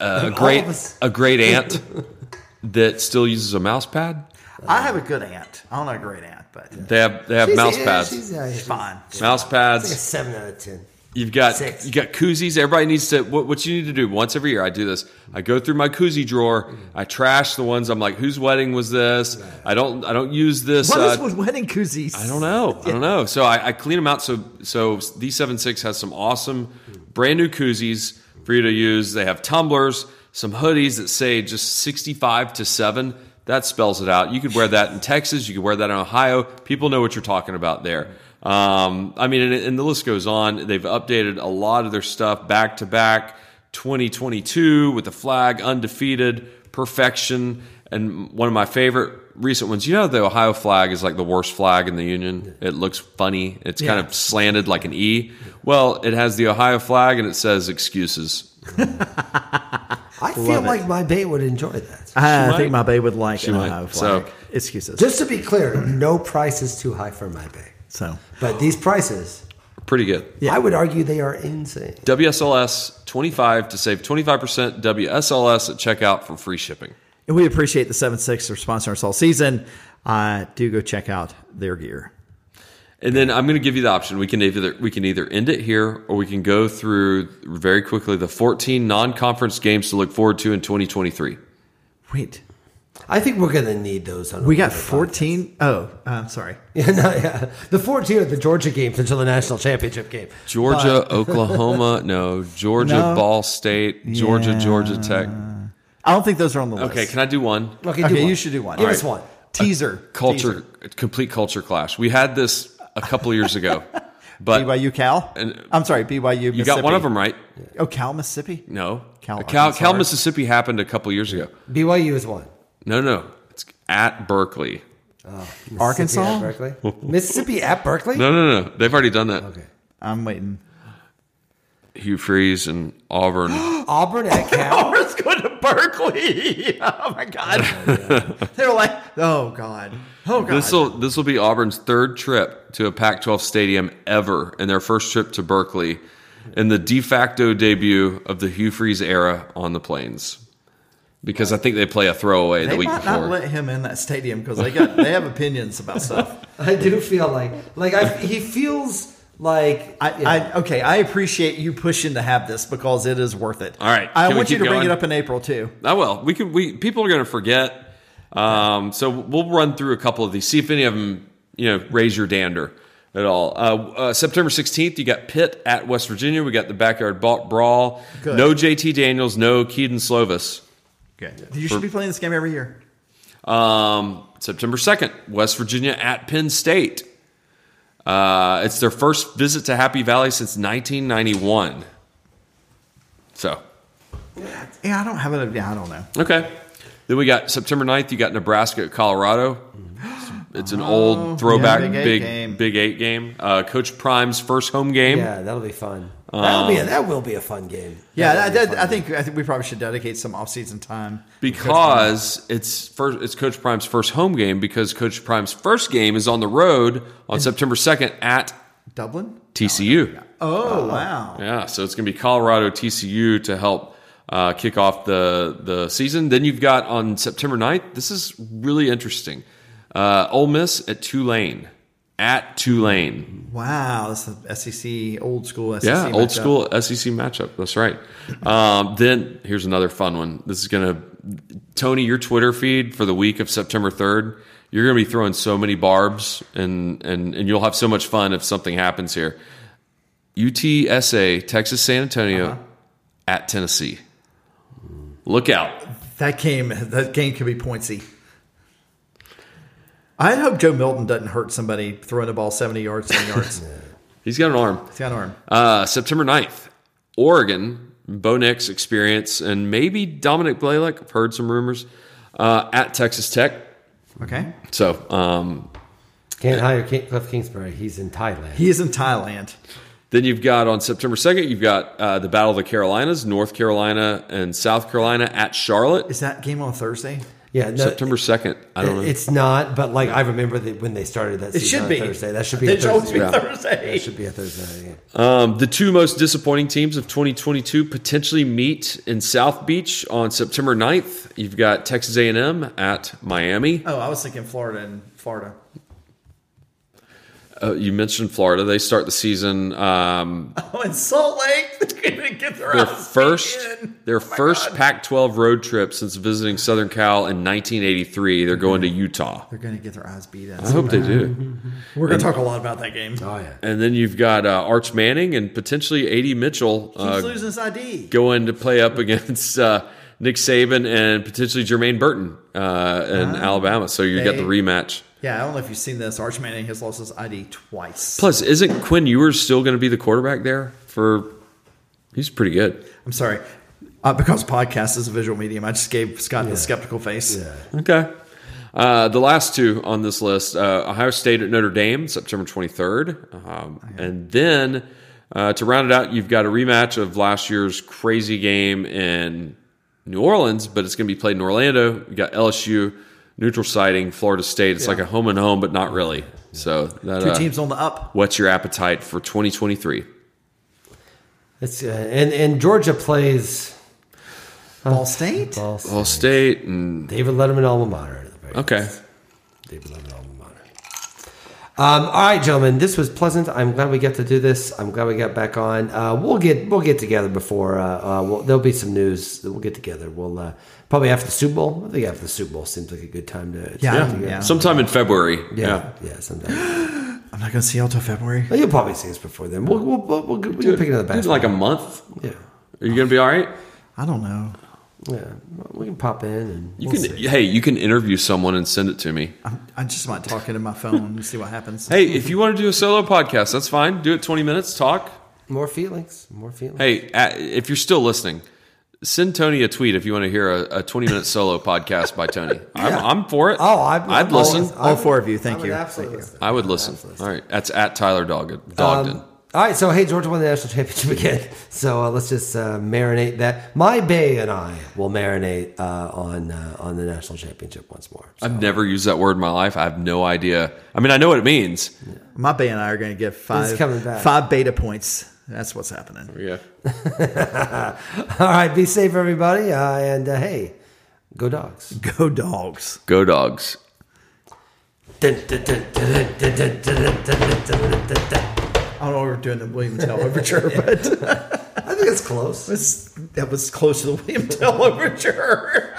[SPEAKER 2] uh, a great a great aunt that still uses a mouse pad?
[SPEAKER 1] I have a good aunt. I don't know a great aunt, but
[SPEAKER 2] They have they have
[SPEAKER 3] She's-
[SPEAKER 2] mouse
[SPEAKER 3] yeah,
[SPEAKER 2] pads.
[SPEAKER 3] She's, yeah, she's
[SPEAKER 1] fine.
[SPEAKER 2] mouse
[SPEAKER 3] like a
[SPEAKER 2] pads.
[SPEAKER 3] seven out of ten.
[SPEAKER 2] You've got
[SPEAKER 3] Six.
[SPEAKER 2] you got koozies. Everybody needs to. What, what you need to do once every year. I do this. I go through my koozie drawer. I trash the ones. I'm like, whose wedding was this? I don't. I don't use this.
[SPEAKER 1] What
[SPEAKER 2] uh,
[SPEAKER 1] is with wedding koozies?
[SPEAKER 2] I don't know. I don't know. So I, I clean them out. So so D76 has some awesome brand new koozies for you to use. They have tumblers, some hoodies that say just 65 to 7. That spells it out. You could wear that in Texas. You could wear that in Ohio. People know what you're talking about there. Um, I mean, and, and the list goes on. They've updated a lot of their stuff back to back. 2022 with the flag undefeated, perfection, and one of my favorite recent ones. You know, the Ohio flag is like the worst flag in the union. It looks funny. It's kind of slanted like an E. Well, it has the Ohio flag and it says excuses.
[SPEAKER 3] I feel like my bay would enjoy that.
[SPEAKER 1] I
[SPEAKER 2] might.
[SPEAKER 1] think my bay would like an
[SPEAKER 2] might.
[SPEAKER 1] Ohio
[SPEAKER 2] So-
[SPEAKER 1] flag. Excuses.
[SPEAKER 3] Just to be clear, no price is too high for my bay.
[SPEAKER 1] So
[SPEAKER 3] But these prices,
[SPEAKER 2] Pretty good.
[SPEAKER 1] Yeah.
[SPEAKER 3] I would argue they are insane.
[SPEAKER 2] WSLS 25 to save 25%. WSLS at checkout for free shipping.
[SPEAKER 1] And we appreciate the 7 6 for sponsoring us all season. Uh, do go check out their gear.
[SPEAKER 2] And then I'm going to give you the option. We can either we can either end it here or we can go through very quickly the 14 non-conference games to look forward to in 2023.
[SPEAKER 1] Wait,
[SPEAKER 3] I think we're going to need those. On
[SPEAKER 1] we got
[SPEAKER 3] later
[SPEAKER 1] 14. Oh, uh, sorry.
[SPEAKER 3] Yeah, no, yeah. The 14 are the Georgia games until the national championship game.
[SPEAKER 2] Georgia, Oklahoma, no, Georgia,
[SPEAKER 1] No.
[SPEAKER 2] Ball State, Georgia,
[SPEAKER 1] Yeah.
[SPEAKER 2] Georgia Tech.
[SPEAKER 1] I don't think those are on the list.
[SPEAKER 2] Okay, can I do one?
[SPEAKER 3] Okay, do
[SPEAKER 1] Okay,
[SPEAKER 3] one.
[SPEAKER 1] you should do one.
[SPEAKER 3] Give
[SPEAKER 1] All
[SPEAKER 3] us one.
[SPEAKER 1] Teaser.
[SPEAKER 2] Culture, complete culture clash. We had this a couple years ago, but
[SPEAKER 1] BYU Cal?
[SPEAKER 2] And-
[SPEAKER 1] I'm sorry, BYU
[SPEAKER 2] you got one of them right.
[SPEAKER 1] Oh, Cal, Mississippi?
[SPEAKER 2] No,
[SPEAKER 1] Cal,
[SPEAKER 2] Cal,
[SPEAKER 1] Arkansas.
[SPEAKER 2] Cal, Mississippi happened a couple years ago.
[SPEAKER 3] BYU is one.
[SPEAKER 2] No, no, it's at Berkeley.
[SPEAKER 1] Oh, Arkansas?
[SPEAKER 3] Mississippi at Berkeley. Mississippi at Berkeley.
[SPEAKER 2] No, no, no, they've already done that.
[SPEAKER 3] Okay.
[SPEAKER 1] I'm waiting.
[SPEAKER 2] Hugh Freeze and Auburn.
[SPEAKER 3] Auburn at Cal.
[SPEAKER 1] Auburn's going to Berkeley. Oh, my God. Oh, They're like, oh, God. Oh, God.
[SPEAKER 2] This will this will be Auburn's third trip to a Pac-12 stadium ever, and their first trip to Berkeley, and the de facto debut of the Hugh Freeze era on the Plains. Because I think they play a throwaway
[SPEAKER 1] they
[SPEAKER 2] the week
[SPEAKER 1] might
[SPEAKER 2] before.
[SPEAKER 1] not let him in that stadium because they got they have opinions about stuff.
[SPEAKER 3] I do feel like like I, he feels like
[SPEAKER 1] I,
[SPEAKER 3] yeah.
[SPEAKER 1] I okay. I appreciate you pushing to have this because it is worth it.
[SPEAKER 2] All right,
[SPEAKER 1] I want you
[SPEAKER 2] keep
[SPEAKER 1] to bring it up in April too.
[SPEAKER 2] I will. we can. We people are going to forget. Um, so we'll run through a couple of these. See if any of them, you know, raise your dander at all. Uh, uh, September sixteenth, you got Pitt at West Virginia. We got the backyard ba- brawl.
[SPEAKER 1] Good.
[SPEAKER 2] No JT Daniels. No Kedon Slovis.
[SPEAKER 1] Good. You should be playing this game every year.
[SPEAKER 2] Um, September 2nd, West Virginia at Penn State. Uh, it's their first visit to Happy Valley since 1991. So,
[SPEAKER 1] Yeah, I don't have it. Yeah, I don't know.
[SPEAKER 2] okay. Then we got September 9th, you got Nebraska at Colorado. It's an old throwback
[SPEAKER 1] Oh, yeah, Big Eight
[SPEAKER 2] big
[SPEAKER 1] game.
[SPEAKER 2] Big Eight game. Uh, Coach Prime's first home game.
[SPEAKER 3] yeah, that'll be fun. That'll be a, that will be a fun game.
[SPEAKER 1] Yeah,
[SPEAKER 3] That'll
[SPEAKER 1] I,
[SPEAKER 3] be a
[SPEAKER 1] I,
[SPEAKER 3] fun
[SPEAKER 1] I
[SPEAKER 3] game.
[SPEAKER 1] think I think we probably should dedicate some off-season time
[SPEAKER 2] because it's first it's Coach Prime's first home game because Coach Prime's first game is on the road on September 2nd at
[SPEAKER 1] Dublin.
[SPEAKER 2] TCU.
[SPEAKER 1] Oh wow!
[SPEAKER 2] Yeah, so it's going to be Colorado TCU to help uh, kick off the the season. Then you've got on September 9th, this is really interesting. Uh, Ole Miss at Tulane. At Tulane.
[SPEAKER 1] Wow, that's the SEC old school SEC.
[SPEAKER 2] Yeah, old
[SPEAKER 1] matchup.
[SPEAKER 2] school SEC matchup. That's right. Um, then here's another fun one. This is going to, Tony, your Twitter feed for the week of September 3rd, you're going to be throwing so many barbs and, and, and you'll have so much fun if something happens here. UTSA, Texas San Antonio
[SPEAKER 1] Uh-huh.
[SPEAKER 2] at Tennessee. Look out.
[SPEAKER 1] That game, that game could be pointsy. I hope Joe Milton doesn't hurt somebody throwing the ball seventy yards, ten yards.
[SPEAKER 2] He's got an arm.
[SPEAKER 1] He's got an arm.
[SPEAKER 2] Uh, September 9th, Oregon, Bo Nix experience, and maybe Dominick Blaylock. I've heard some rumors uh, at Texas Tech.
[SPEAKER 1] Okay,
[SPEAKER 2] So um,
[SPEAKER 3] Can't hire King, Cliff Kingsbury. He's in Thailand.
[SPEAKER 1] he is in Thailand.
[SPEAKER 2] Then you've got on September 2nd, you've got uh, the Battle of the Carolinas, North Carolina and South Carolina at Charlotte.
[SPEAKER 1] Is that game on Thursday?
[SPEAKER 3] Yeah, no,
[SPEAKER 2] September 2nd. I don't know.
[SPEAKER 3] It's not, but like I remember that when they started that
[SPEAKER 1] It
[SPEAKER 3] season
[SPEAKER 1] should
[SPEAKER 3] on
[SPEAKER 1] be
[SPEAKER 3] Thursday. That should be
[SPEAKER 1] It
[SPEAKER 3] a
[SPEAKER 1] should always
[SPEAKER 3] Thursday.
[SPEAKER 1] be
[SPEAKER 2] Yeah.
[SPEAKER 1] Thursday.
[SPEAKER 3] That should be a Thursday. game.
[SPEAKER 2] Um, the two most disappointing teams of 2022 potentially meet in South Beach on September 9th. You've got Texas A&M at Miami.
[SPEAKER 1] Oh, I was thinking Florida and Florida.
[SPEAKER 2] Uh, you mentioned Florida. They start the season um,
[SPEAKER 1] Oh, in Salt Lake, they're gonna get their,
[SPEAKER 2] their first
[SPEAKER 1] beat in.
[SPEAKER 2] their
[SPEAKER 1] Oh
[SPEAKER 2] first Pac-12 road trip since visiting Southern Cal in 1983. They're going to Utah.
[SPEAKER 1] They're gonna get their eyes beat in.
[SPEAKER 2] I hope they do.
[SPEAKER 1] We're gonna talk a lot about that game.
[SPEAKER 3] Oh yeah.
[SPEAKER 2] And then you've got uh, Arch Manning and potentially AD Mitchell
[SPEAKER 1] Keeps
[SPEAKER 2] uh,
[SPEAKER 1] losing his ID.
[SPEAKER 2] going to play up against uh, Nick Saban and potentially Jermaine Burton uh, in Alabama. So you got the rematch.
[SPEAKER 1] Yeah, I don't know if you've seen this. Arch Manning has lost his ID twice.
[SPEAKER 2] Plus, isn't Quinn Ewers still going to be the quarterback there for? He's pretty good.
[SPEAKER 1] I'm sorry. Uh, because podcast is a visual medium, I just gave Scott the skeptical face.
[SPEAKER 3] Yeah.
[SPEAKER 2] Okay. Uh, the last two on this list uh, Ohio State at Notre Dame, September 23rd. Um, and then uh, to round it out, you've got a rematch of last year's crazy game in New Orleans, but it's going to be played in Orlando. You got LSU, neutral sighting, Florida State. It's like a home and home, but not really. So that,
[SPEAKER 1] Two
[SPEAKER 2] uh,
[SPEAKER 1] teams on the up.
[SPEAKER 2] what's your appetite for 2023?
[SPEAKER 3] It's, uh, and and Georgia plays
[SPEAKER 1] Ball State?
[SPEAKER 3] Ball State.
[SPEAKER 2] Ball State and
[SPEAKER 3] David Letterman alma mater. at the very
[SPEAKER 2] okay.
[SPEAKER 3] least. David Letterman alma mater. Um, all right, gentlemen, this was pleasant. I'm glad we got to do this. I'm glad we got back on. Uh, we'll get we'll get together before. Uh, uh, we'll, there'll be some news we'll get together. We'll uh, probably after the Super Bowl. I think after the Super Bowl seems like a good time to. to
[SPEAKER 1] Yeah,
[SPEAKER 3] get
[SPEAKER 1] yeah.
[SPEAKER 2] Sometime in February.
[SPEAKER 3] yeah, yeah, sometime.
[SPEAKER 1] I'm not going to see y'all till February.
[SPEAKER 3] Well, You'll probably see us before then. We'll we'll, we'll, we'll, we can pick another
[SPEAKER 2] In
[SPEAKER 3] basketball.
[SPEAKER 2] like a month.
[SPEAKER 3] yeah,
[SPEAKER 2] Are you going to be all right?
[SPEAKER 1] I don't know.
[SPEAKER 3] yeah. We can pop in and
[SPEAKER 2] You
[SPEAKER 3] we'll
[SPEAKER 2] can.
[SPEAKER 3] see.
[SPEAKER 2] Hey, you can interview someone and send it to me.
[SPEAKER 1] I'm, I just might talk into my phone and see what happens.
[SPEAKER 2] Hey, if you want to do a solo podcast, that's fine. Do it 20 minutes, talk.
[SPEAKER 3] more feelings, more feelings.
[SPEAKER 2] Hey, uh, if you're still listening, send Tony a tweet if you want to hear a, a 20 minute solo podcast by Tony. I'm, I'm for it.
[SPEAKER 3] Oh, I'd,
[SPEAKER 2] I'd
[SPEAKER 3] I'm
[SPEAKER 2] listen.
[SPEAKER 3] always-
[SPEAKER 1] All four of you, thank
[SPEAKER 3] I
[SPEAKER 1] you.
[SPEAKER 3] absolutely
[SPEAKER 1] Thank you.
[SPEAKER 2] I would listen.
[SPEAKER 3] Absolutely.
[SPEAKER 2] All right. That's at Tyler Dog- Dogden.
[SPEAKER 3] Um, all right, so hey, Georgia won the national championship again. So uh, let's just uh, marinate that. My Bay and I will marinate uh, on uh, on the national championship once more. So,
[SPEAKER 2] I've never used that word in my life. I have no idea. I mean, I know what it means.
[SPEAKER 1] My Bay and I are going to get five,
[SPEAKER 3] coming back.
[SPEAKER 1] five beta points. That's what's happening.
[SPEAKER 2] Yeah.
[SPEAKER 3] all right, be safe, everybody, uh, and uh, hey, go dogs.
[SPEAKER 1] Go dogs.
[SPEAKER 2] Go dogs.
[SPEAKER 1] I don't know if we're doing the William Tell overture, but
[SPEAKER 3] I think it's close.
[SPEAKER 1] it's, that was close to the William Tell overture.